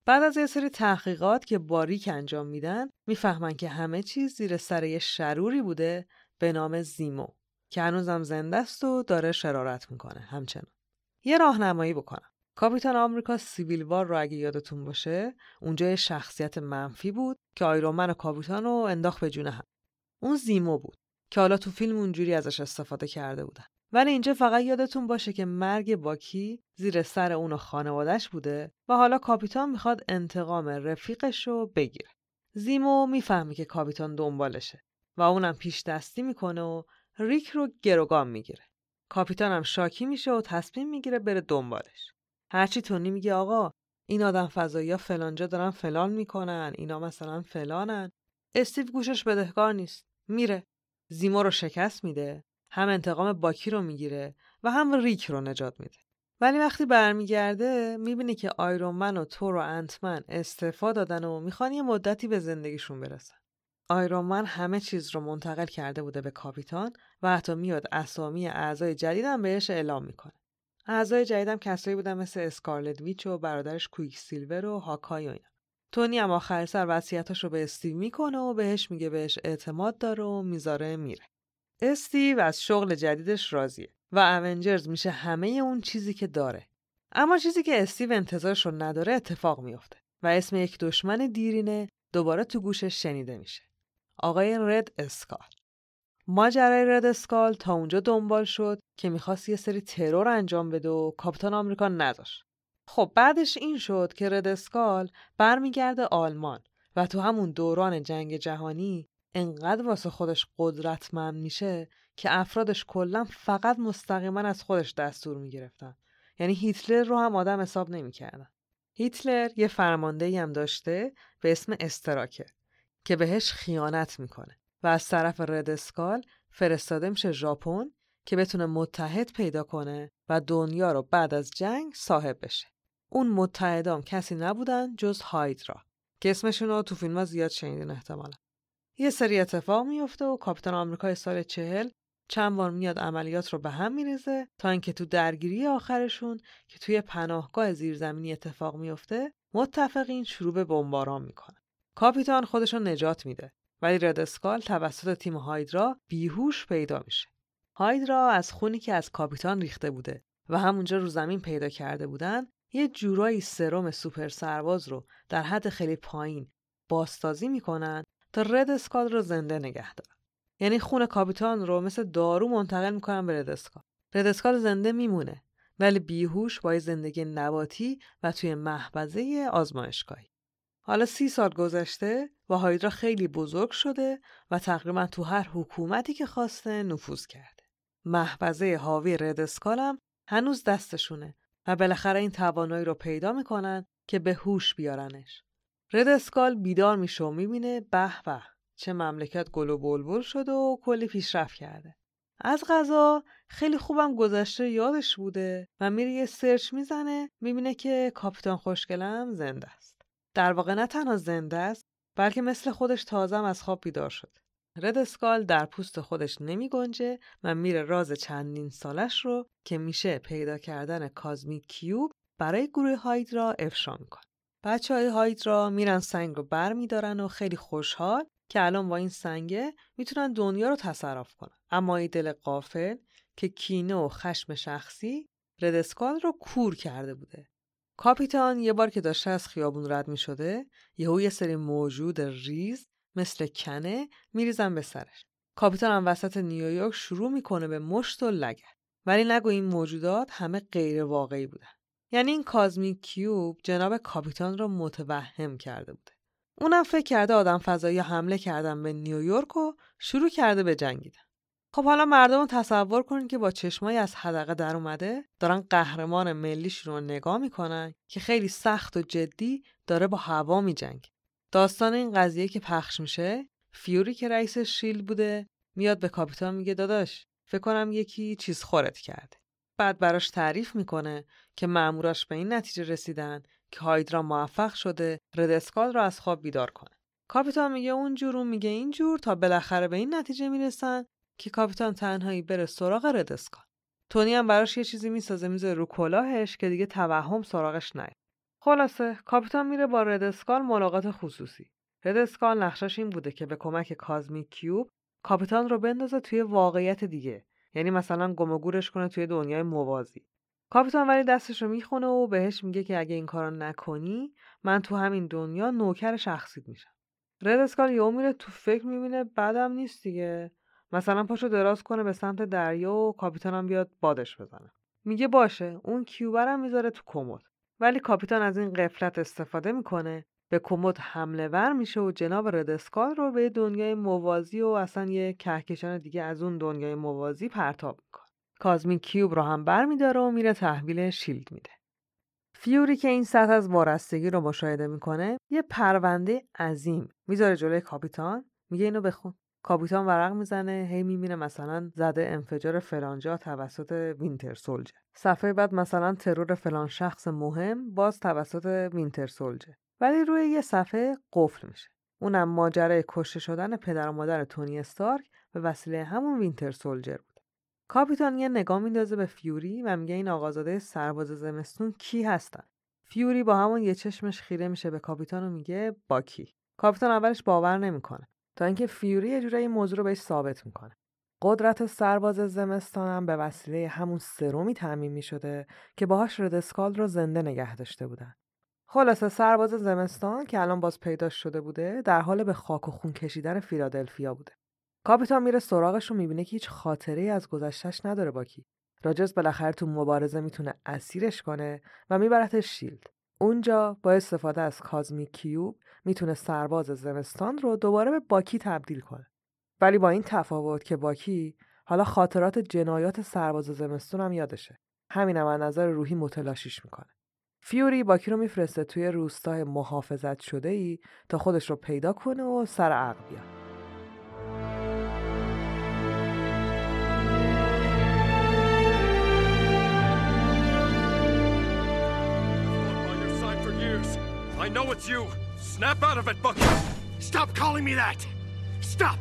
بعد از یه سری تحقیقات که باریک انجام میدن می‌فهمن که همه چیز زیر سر یه شروری بوده به نام زیمو که هنوزم زنده است و داره شرارت می‌کنه همچنان. یه راهنمایی بکنم. کاپیتان آمریکا سیویل وار رو اگه یادتون باشه اونجا یه شخصیت منفی بود که آیرومن و کاپیتان رو انداخت به جونه هم. اون زیمو بود که حالا تو فیلم اونجوری ازش استفاده کرده بودن. ولی اینجا فقط یادتون باشه که مرگ باکی زیر سر اون و خانوادش بوده و حالا کاپیتان می‌خواد انتقام رفیقش رو بگیره. زیمو می‌فهمه که کاپیتان دنبالشه و اونم پیش دستی می‌کنه و ریک رو گروگان می‌گیره. کاپیتان هم شاکی میشه و تصمیم می‌گیره بره دنبالش. هرچی تونی میگه آقا این آدم فضایی ها فلانجا دارن فلان می‌کنن اینا مثلا فلانن. استیو گوشش بدهکار نیست. میره. زیمو رو شکست میده. هم انتقام باکی رو می‌گیره و هم ریک رو نجات میده. ولی وقتی برمیگرده می‌بینه که آیرون و تور و انتمن استعفا دادن و می‌خوان یه مدتی به زندگیشون برسن. آیرون همه چیز رو منتقل کرده بوده به کاپیتان و حتی میاد اسامی اعضای جدیدم بهش اعلام می‌کنه. اعضای جدیدم کسایی بودن مثل اسکارلت ویچ و برادرش کویک سیلور و هاکای و اینا. تونی هم آخر سر وصیتاش رو به استیو می‌کنه و بهش میگه بهش اعتماد داره و می‌ذاره میره. استیو از شغل جدیدش راضیه و اونجرز میشه همه اون چیزی که داره. اما چیزی که استیو انتظارش رو نداره اتفاق میافته و اسم یک دشمن دیرینه دوباره تو گوشش شنیده میشه. آقای رد اسکال ماجرای رد اسکال تا اونجا دنبال شد که می‌خواست یه سری ترور انجام بده و کاپیتان آمریکا نداشت. خب بعدش این شد که رد اسکال برمیگرده آلمان و تو همون دوران جنگ جهانی انقدر واسه خودش قدرتمند میشه که افرادش کلا فقط مستقیما از خودش دستور می‌گرفتن. یعنی هیتلر رو هم آدم حساب نمی‌کردن. هیتلر یه فرمانده هم داشته به اسم استراکه که بهش خیانت می‌کنه. و از طرف ردسکال فرستاده میشه ژاپن که بتونه متحد پیدا کنه و دنیا رو بعد از جنگ صاحب بشه. اون متحدام کسی نبودن جز هایدرا که اسمشون رو تو فیلم زیاد شنیدین احتمالا. یه سری اتفاق میفته و کاپیتان آمریکای سال چهل چند بار میاد عملیات رو به هم میریزه تا اینکه تو درگیری آخرشون که توی پناهگاه زیرزمینی اتفاق میفته متفقین شروع به بمباران می‌کنه کاپیتان خودش رو نجات میده. ولی ردسکال توسط تیم هایدرا بیهوش پیدا میشه. هایدرا از خونی که از کاپیتان ریخته بوده و همونجا رو زمین پیدا کرده بودن یه جورایی سرم سوپر سرباز رو در حد خیلی پایین باستازی می‌کنن تا رد اسکال رو زنده نگه دارن. یعنی خون کاپیتان رو مثل دارو منتقل می‌کنن به رد اسکال. رد اسکال زنده میمونه ولی بیهوش با زندگی نباتی و توی محبزه آزمایشگاهی. حالا سی سال گذشته و هایدرا خیلی بزرگ شده و تقریبا تو هر حکومتی که خواسته نفوذ کرده. محبزه حاوی رد اسکال هم هنوز دستشونه و بالاخره این توانایی رو پیدا می‌کنن که به هوش بیارنش. رد اسکال بیدار میشه و می‌بینه به به چه مملکت گل و بلبل شده و کلی پیشرفت کرده. از غذا خیلی خوبم گذشته یادش بوده و میره یه سرچ می‌زنه می‌بینه که کاپیتان خوشگلم زنده است. در واقع نه تنها زنده است بلکه مثل خودش تازم از خواب بیدار شده رد اسکال در پوست خودش نمی گنجه و میره راز چندین سالش رو که میشه پیدا کردن کازمیک کیوب برای گروه هایدرا افشا می‌کنه. بچه های هایدرا میرن سنگ رو بر میدارن و خیلی خوشحال که الان با این سنگه می‌تونن دنیا رو تصرف کنن. اما این دل قافل که کینه و خشم شخصی رد اسکال رو کور کرده بوده. کاپیتان یه بار که داشته از خیابون رد می شده یهو یه سری موجود ریز مثل کنه میریزن به سرش. کاپیتان هم وسط نیویورک شروع می‌کنه به مشت و لگت ولی نگو این موجودات همه غیر واقعی بودن. یعنی این کازمیک کیوب جناب کاپیتان را متوهم کرده بوده. اونم فکر کرده آدم فضایی حمله کردن به نیویورک و شروع کرده به جنگیدن. خب حالا مردم تصور کنید که با چشمایی از حدقه در اومده دارن قهرمان ملیشون رو نگاه می‌کنن که خیلی سخت و جدی داره با هوا میجنگه. داستان این قضیه که پخش میشه فیوری که رئیس شیل بوده میاد به کاپیتان میگه داداش فکر کنم یکی چیز خورت کرده بعد براش تعریف می‌کنه که ماموراش به این نتیجه رسیدن که هایدرا موفق شده رد اسکال رو از خواب بیدار کنه. کاپیتان میگه اونجور اون میگه اینجور تا بالاخره به این نتیجه می‌رسن که کاپیتان تنهایی بره سراغ رد اسکال تونی هم براش یه چیزی می‌سازه می‌ذاره رو کلاهش که دیگه توهم سراغش نیاد. خلاصه کاپیتان میره با ردسکال ملاقات خصوصی. ردسکال نقشش این بوده که به کمک کازمیک کیوب کاپیتان رو بندازه توی واقعیت دیگه. یعنی مثلا گم کنه توی دنیای موازی. کاپیتان ولی دستش رو می‌خونه و بهش میگه که اگه این کارو نکنی من تو همین دنیا نوکر شخصیت میشم. رد اسکال یهو میره تو فکر می‌بینه بعدم نیست دیگه. مثلا پاشو دراز کنه به سمت دریا و کاپیتانم بیاد بادش بزنه. میگه باشه اون کیوبرم می‌ذاره تو کمد. ولی کاپیتان از این قفلت استفاده می‌کنه به کمد حمله ور میشه و جناب ردسکال رو به دنیای موازی و اصلا یه کهکشان دیگه از اون دنیای موازی پرتاب می‌کنه. Cosmic Cube رو هم بر میداره و میره تحویل S.H.I.E.L.D. میده. فیوری که این سطح از وارستگی رو مشاهده می‌کنه یه پرونده عظیم می‌ذاره جلوی کاپیتان میگه اینو بخون. کاپیتان ورق می‌زنه هی می‌بینه مثلا زده انفجار فلانجا توسط Winter Soldier. صفحه بعد مثلا ترور فلان شخص مهم باز توسط Winter Soldier. ولی روی یه صفحه قفل میشه. اونم ماجرای کشته شدن پدر و مادر تونی استارک به وسیله همون Winter Soldier بود. کاپیتان یه نگاه میندازه به فیوری و میگه این آقازاده سرباز زمستون کی هستن؟ فیوری با همون یه چشمش خیره میشه به کاپیتان و میگه باکی؟ کاپیتان اولش باور نمی‌کنه. تا اینکه فیوری یه جورایی موضوع رو بهش ثابت می‌کنه. قدرت سرباز زمستان هم به وسیله همون سرمی تأمین می‌شده که باهاش Red Skull رو زنده نگه داشته بودن. خلاصه سرباز زمستان که الان باز پیدا شده بوده در حال به خاک و خون کشیدن فیلادلفیا بوده. کاپیتان میره سراغش و می‌بینه که هیچ خاطره از گذشتش نداره با کی. راجرز بالاخره تو مبارزه می‌تونه اسیرش کنه و میبرتش شیلد. اونجا با استفاده از کازمی کیوب می‌تونه سرباز زمستان رو دوباره به باکی تبدیل کنه. ولی با این تفاوت که باکی حالا خاطرات جنایات سرباز زمستون هم یادشه. همینم از نظر روحی متلاشیش می‌کنه. فیوری باکی رو میفرسته توی روستای محافظت شده ای تا خودش رو پیدا کنه و سر عقل I know it's you. Snap out of it, Bucky. Stop calling me that. Stop.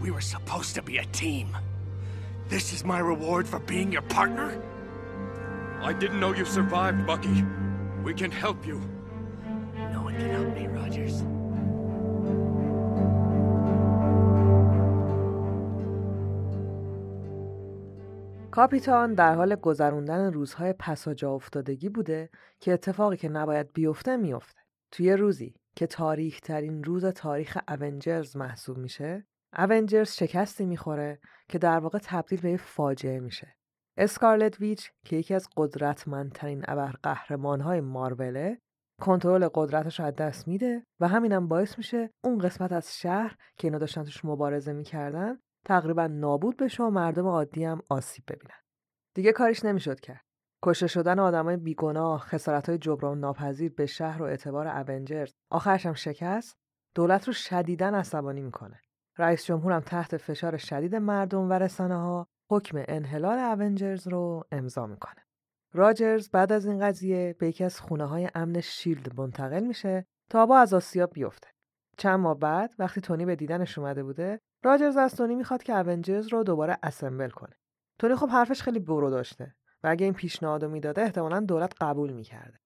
We were supposed to be a team. This is my reward for being your partner? I didn't know you survived, Bucky. We can help you. No one can help me, Rogers. کاپیتان در حال گذروندن روزهای پسا جا افتادگی بوده که اتفاقی که نباید بیفته میفته. توی روزی که تاریخ ترین روز تاریخ اونجرز محسوب میشه، اونجرز شکستی می‌خوره که در واقع تبدیل به یه فاجعه میشه. اسکارلت ویچ که یکی از قدرتمندترین ابرقهرمانهای ماروله کنترل قدرتش از دست میده و همینم باعث میشه اون قسمت از شهر که اینا داشتن توش مبارزه می‌کردن تقریبا نابود بشه و مردم عادی هم آسیب ببینن. دیگه کاریش نمی‌شد کرد. کشته شدن آدمای بیگناه، خسارت‌های جبران ناپذیر به شهر و اعتبار اونجرز، آخرش هم شکست، دولت رو شدیداً عصبانی می‌کنه. رئیس جمهور هم تحت فشار شدید مردم و رسانه ها حکم انحلال اونجرز رو امضا می‌کنه. راجرز بعد از این قضیه به یکی از خونه های امن شیلد منتقل میشه تا با از آسیاب بیفته. چند ماه بعد وقتی تونی به دیدنش اومده بوده راجرز از تونی می‌خواد که اونجرز رو دوباره اسمبل کنه. تونی خب حرفش خیلی برو داشته و اگه این پیشنهاد رو می‌داده احتمالا دولت قبول می‌کرده.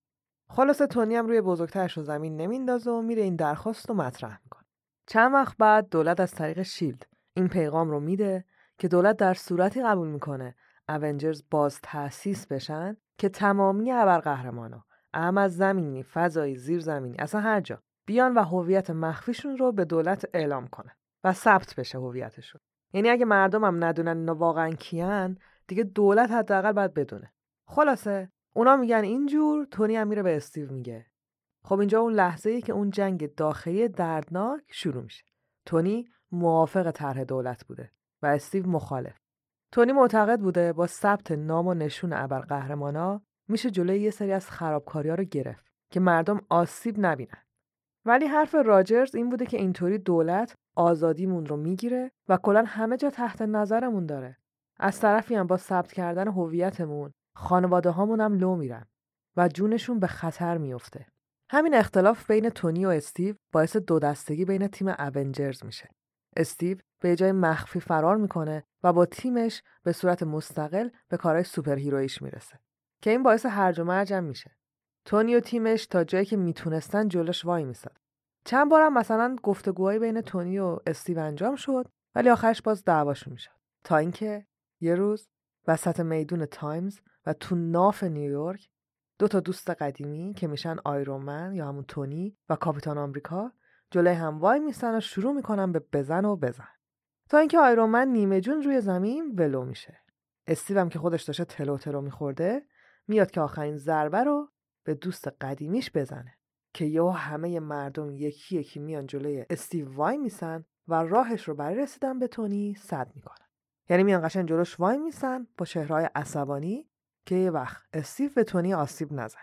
خلاصه تونی هم روی بزرگترش رو زمین نمیندازه و میره این درخواست رو مطرح می‌کنه. چند وقت بعد دولت از طریق شیلد این پیغام رو میده که دولت در صورتی قبول می‌کنه اونجرز باز تأسیس بشن که تمامی ابرقهرمانا اهم از زمینی فضایی زیرزمینی اصلا هر جا بیان و هویت مخفیشون رو به دولت اعلام کنن. و ثبت بشه هویتشون یعنی اگه مردم هم ندونن اینا واقعا کیان دیگه دولت حداقل باید بدونه. خلاصه اونا میگن اینجور تونی هم میره به استیو میگه. خب اینجا اون لحظه ای که اون جنگ داخلی دردناک شروع میشه. تونی موافق طرح دولت بوده و استیو مخالف. تونی معتقد بوده با ثبت نام و نشون ابرقهرمانا میشه جلوی یه سری از خرابکاری‌ها رو گرفت که مردم آسیب نبینن. ولی حرف راجرز این بوده که اینطوری دولت آزادیمون رو می‌گیره و کلا همه جا تحت نظرمون داره. از طرفی هم با ثبت کردن هویتمون خانواده هامون هم لو میرن و جونشون به خطر میفته. همین اختلاف بین تونی و استیو باعث دو دستگی بین تیم Avengers میشه. استیو به جای مخفی فرار می‌کنه و با تیمش به صورت مستقل به کارهای superhero ییش می‌رسه که این باعث هرج و مرج هم میشه. تونی و تیمش تا جایی که می‌تونستن جلوش وای میساد. چند بارم مثلا گفتگوهایی بین تونی و استیو انجام شد ولی آخرش باز دعواشون می‌شد. تا اینکه یه روز وسط میدون تایمز و تو ناف نیویورک دو تا دوست قدیمی که میشن Iron Man یا همون تونی و کاپیتان آمریکا جلوی هم وای میستن و شروع می‌کنن به بزن و بزن. تا اینکه Iron Man نیمه جون روی زمین ولو میشه. استیو هم که خودش داشته تلو تلو میخورده میاد که آخرین ضربه رو به دوست قدیمیش بزنه. که یهو همه مردم یکی یکی میان جلوی استیو وای میسن و راهش رو برای رسیدن به تونی سد می‌کنن. یعنی میان قشنگ جلوش وای میسن با چهرهای عصبانی که یه وقت استیو به تونی آسیب نزن.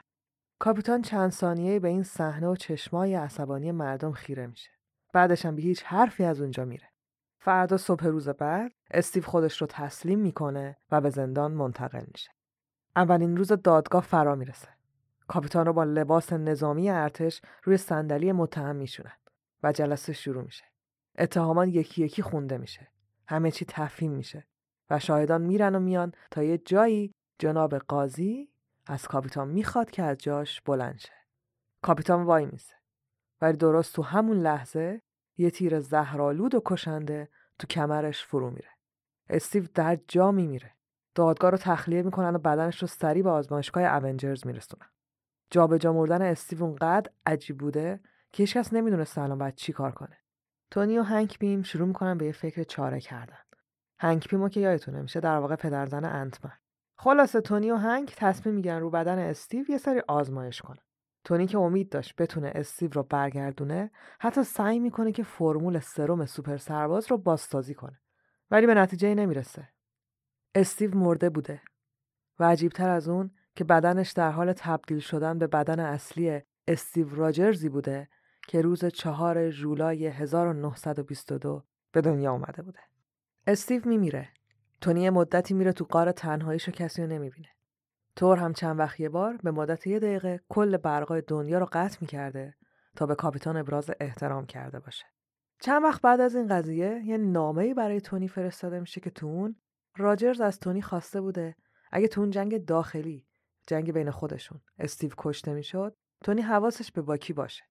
کاپیتان چند ثانیه به این صحنه و چشمای عصبانی مردم خیره میشه. بعدش هم به هیچ حرفی از اونجا میره. فردا صبح روز بعد استیو خودش رو تسلیم می‌کنه و به زندان منتقل میشه. اولین روز دادگاه فرا می‌رسه. کاپیتان رو با لباس نظامی ارتش روی صندلی متهم میشونن و جلسه شروع میشه. اتهامان یکی یکی خونده میشه. همه چی تفهیم میشه و شاهدان میرن و میان تا یه جایی جناب قاضی از کاپیتان می‌خواد که از جاش بلند شه. کاپیتان وای میسه. ولی درست تو همون لحظه یه تیر زهرالود و کشنده تو کمرش فرو میره. استیو در جا میمیره. دادگاه رو تخلیه می‌کنن و بدنش رو سریع به آزمایشگاه اونجرز میرسونن. جابجا مردن استیو اونقدر عجیب بوده که هیچکس نمی‌دونست الان باید چی کار کنه. تونی و هنک پیم شروع می‌کنن به یه فکر چاره کردن. هنک پیمو که یادتونه میشه در واقع پدرزن Ant-Man. خلاصه تونی و هنک تصمیم می‌گیرن رو بدن استیو یه سری آزمایش کنه تونی که امید داشت بتونه استیو رو برگردونه حتی سعی می‌کنه که فرمول سرم سوپر سرباز رو بازسازی کنه. ولی به نتیجه نمی‌رسه. استیو مرده بوده و عجیبتر از اون که بدنش در حال تبدیل شدن به بدن اصلی استیو راجرزی بوده که روز چهار جولای 1922 به دنیا اومده بوده. استیو میمیره. تونی مدتی میره تو قار تنهاییشو کسی رو نمی‌بینه. تور هم چند وقت یه بار به مدت یه دقیقه کل برقای دنیا رو قطع می‌کرده تا به کاپیتان ابراز احترام کرده باشه. چند وقت بعد از این قضیه یه نامه‌ای برای تونی فرستاده میشه که تو راجرز از تونی خواسته بوده اگه تو اون جنگ داخلی جنگ بین خودشون. استیو کشته می‌شد تونی حواسش به باکی باشه.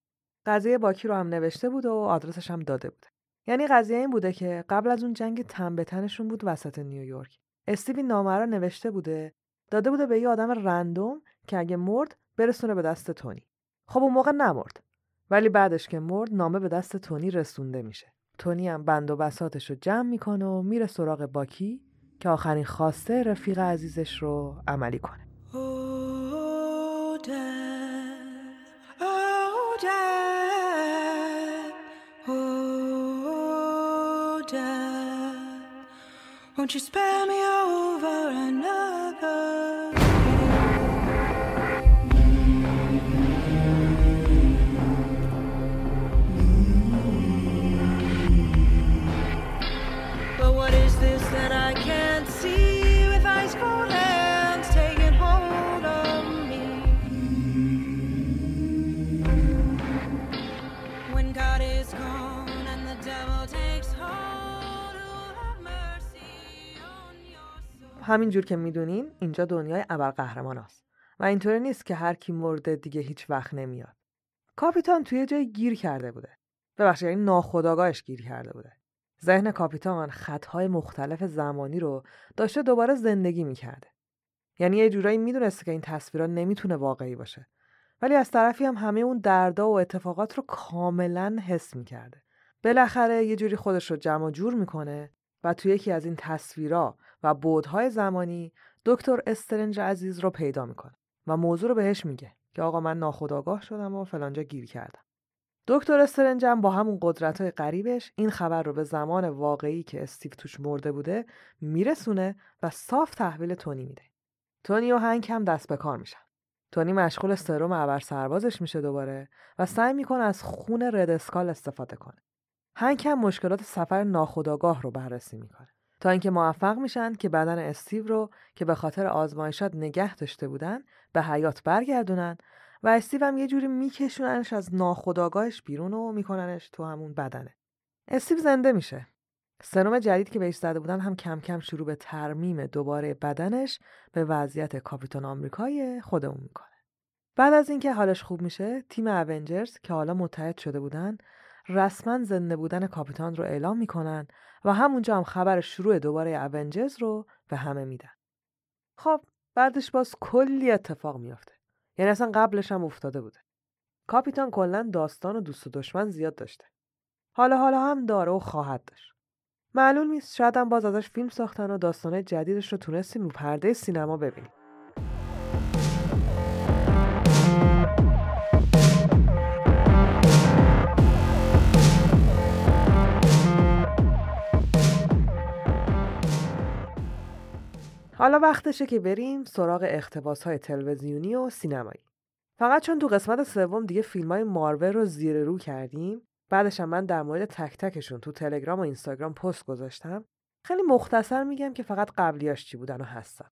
قضیه باکی رو هم نوشته بود و آدرسش هم داده بوده یعنی قضیه این بوده که قبل از اون جنگ تن به تنشون بود وسط نیویورک. استیو نامه رو نوشته بوده داده بوده به یه آدم رندوم که اگه مرد برسونه به دست تونی. خب اون موقع نمرد. ولی بعدش که مرد نامه به دست تونی رسونده میشه. تونی هم بند و بساتش رو جمع می‌کنه و میره سراغ باکی که آخرین خواسته رفیق عزیزش رو عملی کنه. death, oh death, oh death, won't you spare me over another? Is gone and the. همینجور که می‌دونین اینجا دنیای ابرقهرمان است و اینطوری نیست که هر کی مرده دیگه هیچ وقت نمیاد. کاپیتان توی جای گیر کرده بوده. ببخشید یعنی ناخداگاهش گیر کرده بوده. ذهن کاپیتان خطهای مختلف زمانی رو داشته دوباره زندگی می‌کرده. یعنی یه جورایی می‌دونسته که این تصویرها نمی‌تونه واقعی باشه. ولی از طرفی هم همه اون دردا و اتفاقات رو کاملا حس می‌کرده. بالاخره یه جوری خودش رو جمع جور می‌کنه و توی یکی از این تصویرها و بودهای زمانی دکتر استرنج عزیز رو پیدا می‌کنه و موضوع رو بهش میگه که آقا من ناخداگاه شدم و فلانجا گیر کردم. دکتر استرنج هم با همون قدرت های قریبش این خبر رو به زمان واقعی که استیو توش مرده بوده میرسونه و صاف تحویل تونی میده. تونی و هنک هم دست به کار میشن. تونی مشغول سرم ابر سربازش میشه دوباره و سعی می‌کنه از خون Red Skull استفاده کنه. هنک هم مشکلات سفر ناخودآگاه رو بررسی می‌کنه. تا اینکه موفق میشن که بدن استیو رو که به خاطر آزمایشات نگه داشته بودن به حیات برگردونن و استیو هم یه جوری میکشوننش از ناخودآگاهش بیرون و میکننش تو همون بدنه. استیو زنده میشه. سرم جدید که بهش زده بودن هم کم کم شروع به ترمیم دوباره بدنش به وضعیت کاپیتان آمریکای خودمون می‌کنه. بعد از اینکه حالش خوب میشه، تیم اونجرز که حالا متحد شده بودن، رسما زنده بودن کاپیتان رو اعلام می‌کنن و همونجا هم خبر شروع دوباره اونجرز رو به همه میدن. خب بعدش باز کلی اتفاق میافته یعنی اصلا قبلش هم افتاده بوده کاپیتان کلا داستان و دوست و دشمن زیاد داشته حالا حالا هم داره و خواهد داشت معلوم نیست شاید هم باز ازش فیلم ساختن و داستانه جدیدش رو تونستیم رو پرده سینما ببینیم حالا وقتشه که بریم سراغ اختباس های تلویزیونی و سینمایی. فقط چون تو قسمت سوم دیگه فیلم های مارول رو زیر رو کردیم بعدش هم من در مورد تک تکشون تو تلگرام و اینستاگرام پست گذاشتم. خیلی مختصر میگم که فقط قبلیاش چی بودن و هستن.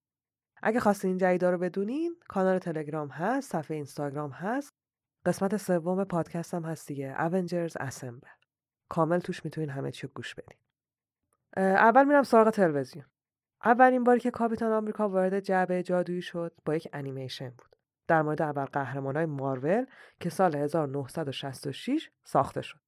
اگه خواستین این جدیدا رو بدونین کانال تلگرام هست صفحه اینستاگرام هست. قسمت سوم پادکست هم هست دیگه Avengers Assemble. کامل توش می‌تونین همه چی گوش بدین. اول میرم سراغ تلویزیون. اولین باری که کاپیتان آمریکا وارد جعبه جادویی شد با یک انیمیشن بود. در مورد اول قهرمانای مارول که سال 1966 ساخته شد.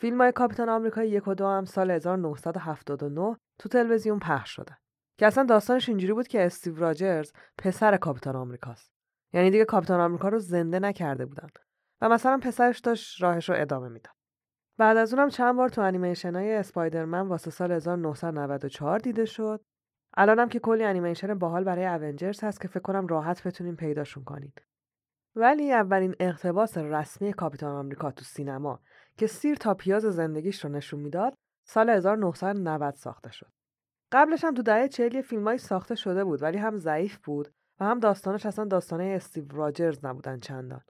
فیلم های کاپیتان آمریکا یک و دو هم سال 1979 تو تلویزیون پخش شدن که اصلا داستانش اینجوری بود که استیو راجرز پسر کاپیتان آمریکاست. یعنی دیگه کاپیتان آمریکا رو زنده نکرده بودن و مثلا پسرش داشت راهش رو ادامه می‌داد. بعد از اونم چند بار تو انیمیشن های اسپایدرمن واسه سال 1994 دیده شد. الانم که کلی انیمیشن باحال برای اونجرز هست که فکر کنم راحت بتونین پیداشون کنین. ولی اولین اقتباس رسمی کاپیتان آمریکا تو سینما که سیر تا پیاز زندگیش رو نشون می‌داد سال 1990 ساخته شد. قبلش هم تو دهه 40 فیلمایی ساخته شده بود ولی هم ضعیف بود و هم داستانش اصلا داستانه استیو راجرز نبودن چندان.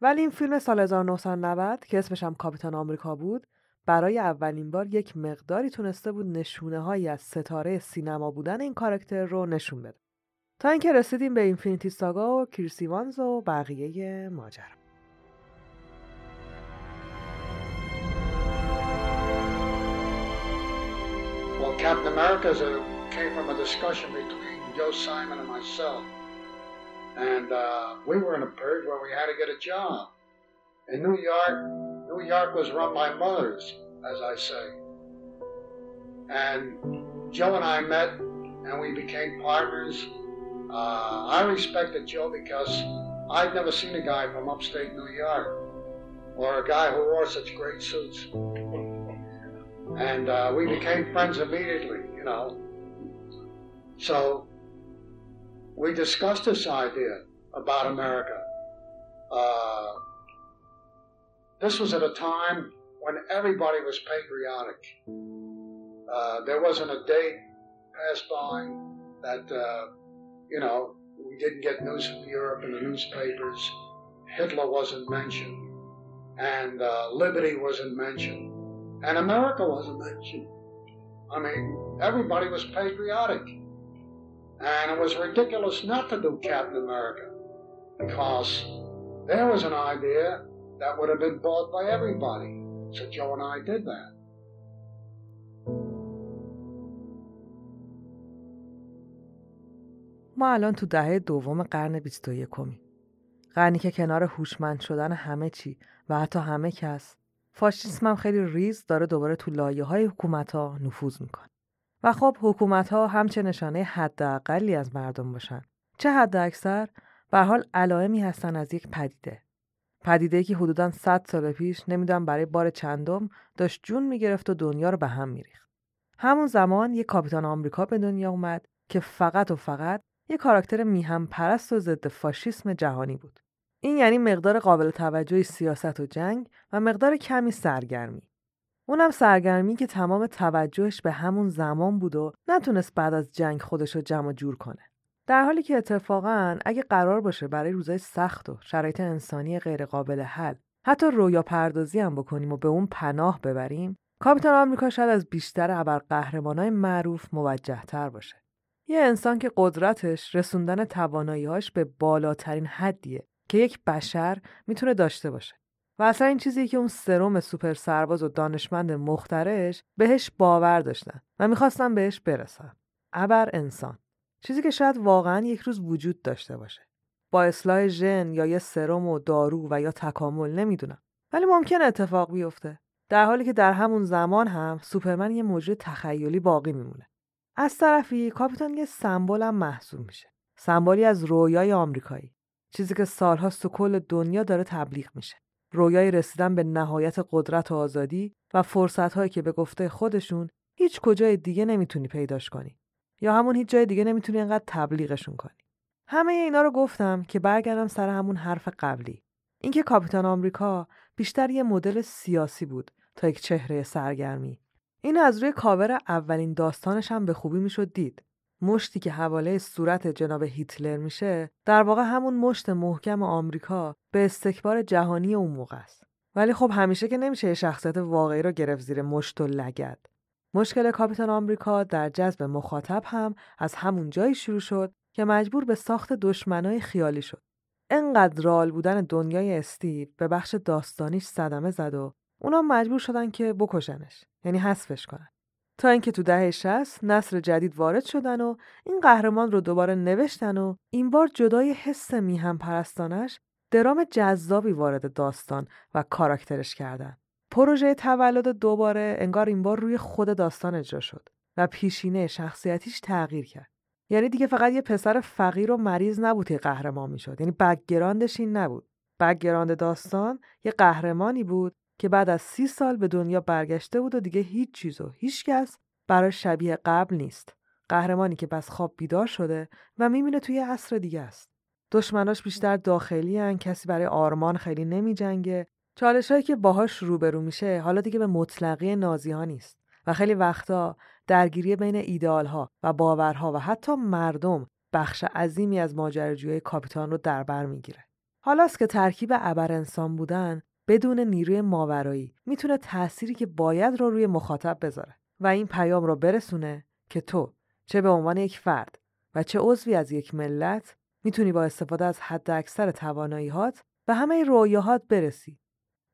ولی این فیلم سال 1990 که اسمش هم کاپیتان آمریکا بود برای اولین بار یک مقداری تونسته بود نشونه هایی از ستاره سینما بودن این کارکتر رو نشون بده. تا اینکه رسیدیم به اینفینیتی ساگا و کریسیوانز و بقیه ماجرا. Captain America came from a discussion between Joe Simon and myself. And uh, we were in a period where we had to get a job. In New York, New York was run by mothers, as I say. And Joe and I met and we became partners uh, I respected Joe because I'd never seen a guy from upstate New York or a guy who wore such great suits. And uh, we became friends immediately, you know. So we discussed this idea about America. Uh, this was at a time when everybody was patriotic. Uh, there wasn't a day passed by that uh, you know, we didn't get news from Europe in the newspapers. Hitler wasn't mentioned, and uh, liberty wasn't mentioned, and America wasn't mentioned. I mean, everybody was patriotic, and it was ridiculous not to do Captain America because there was an idea that would have been bought by everybody. So Joe and I did that. ما الان تو دهه دوم قرن 21 کمی. قرنی که کنار هوشمند شدن همه چی و حتی همه کس فاشیسم هم خیلی ریز داره دوباره تو لایه های حکومت ها نفوذ می‌کنه. و خب حکومت ها هم چه نشانه حداقلی از مردم باشن چه حد اکثر به حال علائمی هستن از یک پدیده. پدیده که حدودا 100 سال پیش نمی‌دونم برای بار چندم داشت جون می‌گرفت و دنیا رو به هم میریخت. همون زمان یک کاپیتان آمریکا به دنیا اومد که فقط و فقط یه کاراکتر میهم پرست و ضد فاشیسم جهانی بود. این یعنی مقدار قابل توجهی سیاست و جنگ و مقدار کمی سرگرمی. اونم سرگرمی که تمام توجهش به همون زمان بود و نتونست بعد از جنگ خودش رو جمع جور کنه. در حالی که اتفاقا اگه قرار باشه برای روزای سخت و شرایط انسانی غیرقابل حل حتی رویا پردازی هم بکنیم و به اون پناه ببریم کاپیتان آمریکا شاید از بیشتر ابرقهرمانای معروف موجه تر باشه. یه انسان که قدرتش رسوندن تواناییهاش به بالاترین حدیه که یک بشر می‌تونه داشته باشه. و اصلا این چیزی که اون سروم سوپر سرباز و دانشمند مخترش بهش باور داشتن و می‌خواستن بهش برسن. ابر انسان. چیزی که شاید واقعا یک روز وجود داشته باشه. با اصلاح ژن یا یه سرم و دارو و یا تکامل نمی‌دونم. ولی ممکن اتفاق بیفته. در حالی که در همون زمان هم سوپرمن یه موجود تخیلی باقی میمونه. از طرفی کاپیتان یه سمبل هم محسوب میشه سمبولی از رویای آمریکایی چیزی که سالهاست تو دنیا داره تبلیغ میشه. رویای رسیدن به نهایت قدرت و آزادی و فرصتهایی که به گفته خودشون هیچ کجای دیگه نمی‌تونی پیداش کنی. یا همون هیچ جای دیگه نمی‌تونی انقدر تبلیغشون کنی. همه اینا رو گفتم که برگردم سر همون حرف قبلی. اینکه کاپیتان آمریکا بیشتر یه مدل سیاسی بود تا یک چهره سرگرمی. این از روی کاور اولین داستانش هم به خوبی می‌شد دید. مشتی که حواله صورت جناب هیتلر میشه در واقع همون مشت محکم آمریکا به استکبار جهانی اون موقع است. ولی خب همیشه که نمیشه شخصیت واقعی رو گرفت زیر مشت و لگد. مشکل کاپیتان آمریکا در جذب مخاطب هم از همون جایی شروع شد که مجبور به ساخت دشمنای خیالی شد. انقدر رال بودن دنیای استیو به بخش داستانیش صدمه زد و اونا مجبور شدن که بکشنش یعنی حذفش کنن. تا اینکه تو دهه 60 نسل جدید وارد شدن و این قهرمان رو دوباره نوشتن و این بار جدای حس میهن پرستانش درام جذابی وارد داستان و کاراکترش کردن. پروژه تولد دوباره انگار این بار روی خود داستان اجرا شد و پیشینه شخصیتیش تغییر کرد. یعنی دیگه فقط یه پسر فقیر و مریض نبود که قهرمان می‌شد. یعنی background ش این نبود. background داستان یه قهرمانی بود که بعد از سی سال به دنیا برگشته بود و دیگه هیچ چیز و هیچ کس برای شبیه قبل نیست. قهرمانی که بس خواب بیدار شده و می‌بینه توی عصر دیگه است. دشمناش بیشتر داخلی هن. کسی برای آرمان خیلی نمی جنگه. چالش هایی که باهاش روبرو میشه حالا دیگه به مطلقی نازی ها نیست و خیلی وقتا درگیری بین ایدال ها و باورها و حتی مردم بخش عظیمی از ماجراجوی کاپیتان رو در بر می‌گیره. حالاست که ترکیب ابر انسان بودن بدون نیروی ماورایی می‌تونه تأثیری که باید رو روی مخاطب بذاره و این پیام رو برسونه که تو چه به عنوان یک فرد و چه عضوی از یک ملت می‌تونی با استفاده از حد اکثر تواناییهات به همه رویاهات برسی.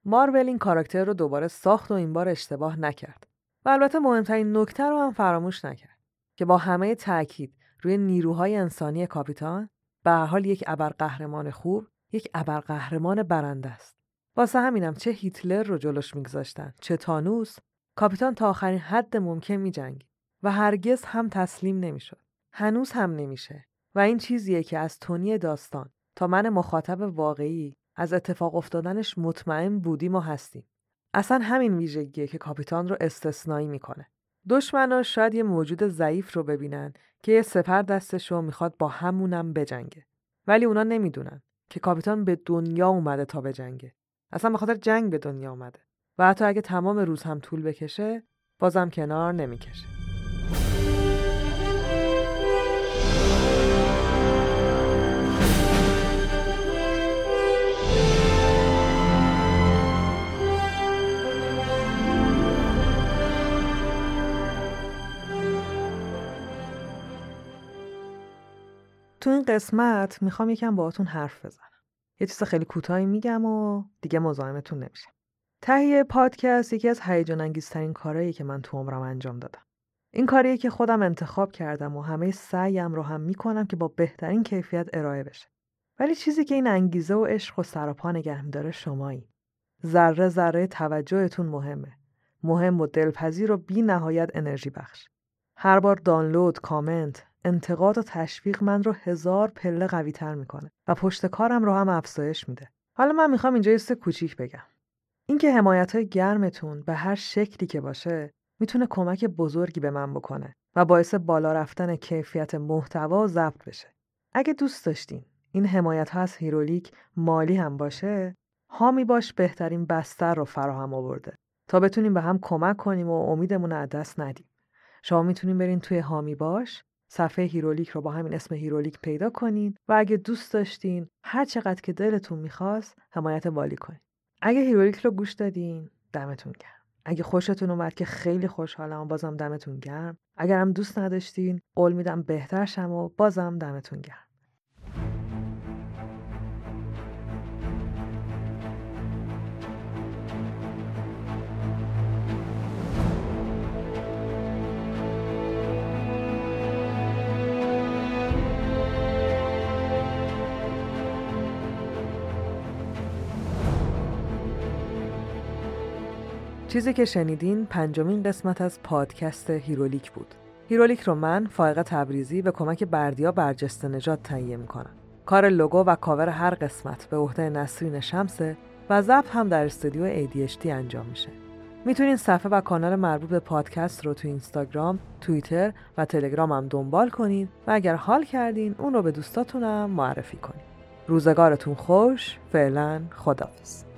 مارول این کاراکتر رو دوباره ساخت و این بار اشتباه نکرد. و البته مهمترین نکته رو هم فراموش نکرد که با همه تاکید روی نیروهای انسانی کاپیتان به حال یک ابرقهرمان خوب یک ابرقهرمان برنده است. واسه همینم چه هیتلر رو جلوش میگذاشتن چه تانوس کاپیتان تا آخرین حد ممکن میجنگید و هرگز هم تسلیم نمی‌شد. هنوز هم نمیشه و این چیزیه که از تونی داستان تا من مخاطب واقعی از اتفاق افتادنش مطمئن بودیم و هستیم. اصلا همین ویژگیه که کاپیتان رو استثنایی می‌کنه. دشمنا شاید یه موجود ضعیف رو ببینن که یه سپر دستش رو می‌خواد با همونم بجنگه. ولی اونا نمی‌دونن که کاپیتان به دنیا اومده تا بجنگه. اصلا به خاطر جنگ به دنیا اومده. و حتی اگه تمام روز هم طول بکشه بازم کنار نمی‌کشه. تو این قسمت می‌خوام یکم باهاتون حرف بزنم. یه چیز خیلی کوتاهی میگم و دیگه مزاحمتون نمیشم. تهیه پادکست یکی از هیجان انگیزترین کارهایی که من تو عمرم انجام دادم. این کاریه که خودم انتخاب کردم و همه سعیم رو هم می‌کنم که با بهترین کیفیت ارائه بشه. ولی چیزی که این انگیزه و عشق و سراپا نگه میداره شمایی. ذره ذره توجهتون مهمه. مهم و دلپذیر و بی نهایت انرژی بخش. هر بار دانلود، کامنت، انتقاد و تشویق من رو هزار پله قوی تر می‌کنه و پشت کارم رو هم افزایش میده. حالا من می‌خوام اینجا یه کوچیک بگم. اینکه حمایت های گرمتون به هر شکلی که باشه می‌تونه کمک بزرگی به من بکنه و باعث بالا رفتن کیفیت محتوا و ضبط بشه. اگه دوست داشتین این حمایت ها از Herolic مالی هم باشه حامی باش بهترین بستر رو فراهم آورده تا بتونیم به هم کمک کنیم و امیدمون از دست ندیم. شما می‌تونین برین توی حامی باش صفحه Herolic رو با همین اسم Herolic پیدا کنین و اگه دوست داشتین هر چقدر که دلتون می‌خواست حمایت مالی کنین. اگه Herolic رو گوش دادین دمتون گرم. اگه خوشتون اومد که خیلی خوشحالم بازم دمتون گرم. اگرم دوست نداشتین قول میدم بهتر شم و بازم دمتون گرم. چیزی که شنیدین پنجمین قسمت از پادکست Herolic بود. Herolic رو من فائق تبریزی به کمک بردیا برجسته نژاد تهیه می‌کنم کار لوگو و کاور هر قسمت به عهده نسرین شمسه و ضبط هم در استودیو ADHD انجام میشه می‌تونین صفحه و کانال مربوط به پادکست رو تو اینستاگرام، توییتر و تلگرام هم دنبال کنین و اگر حال کردین اون رو به دوستاتونم معرفی کنین. روزگارتون خوش، فعلا خدافظ.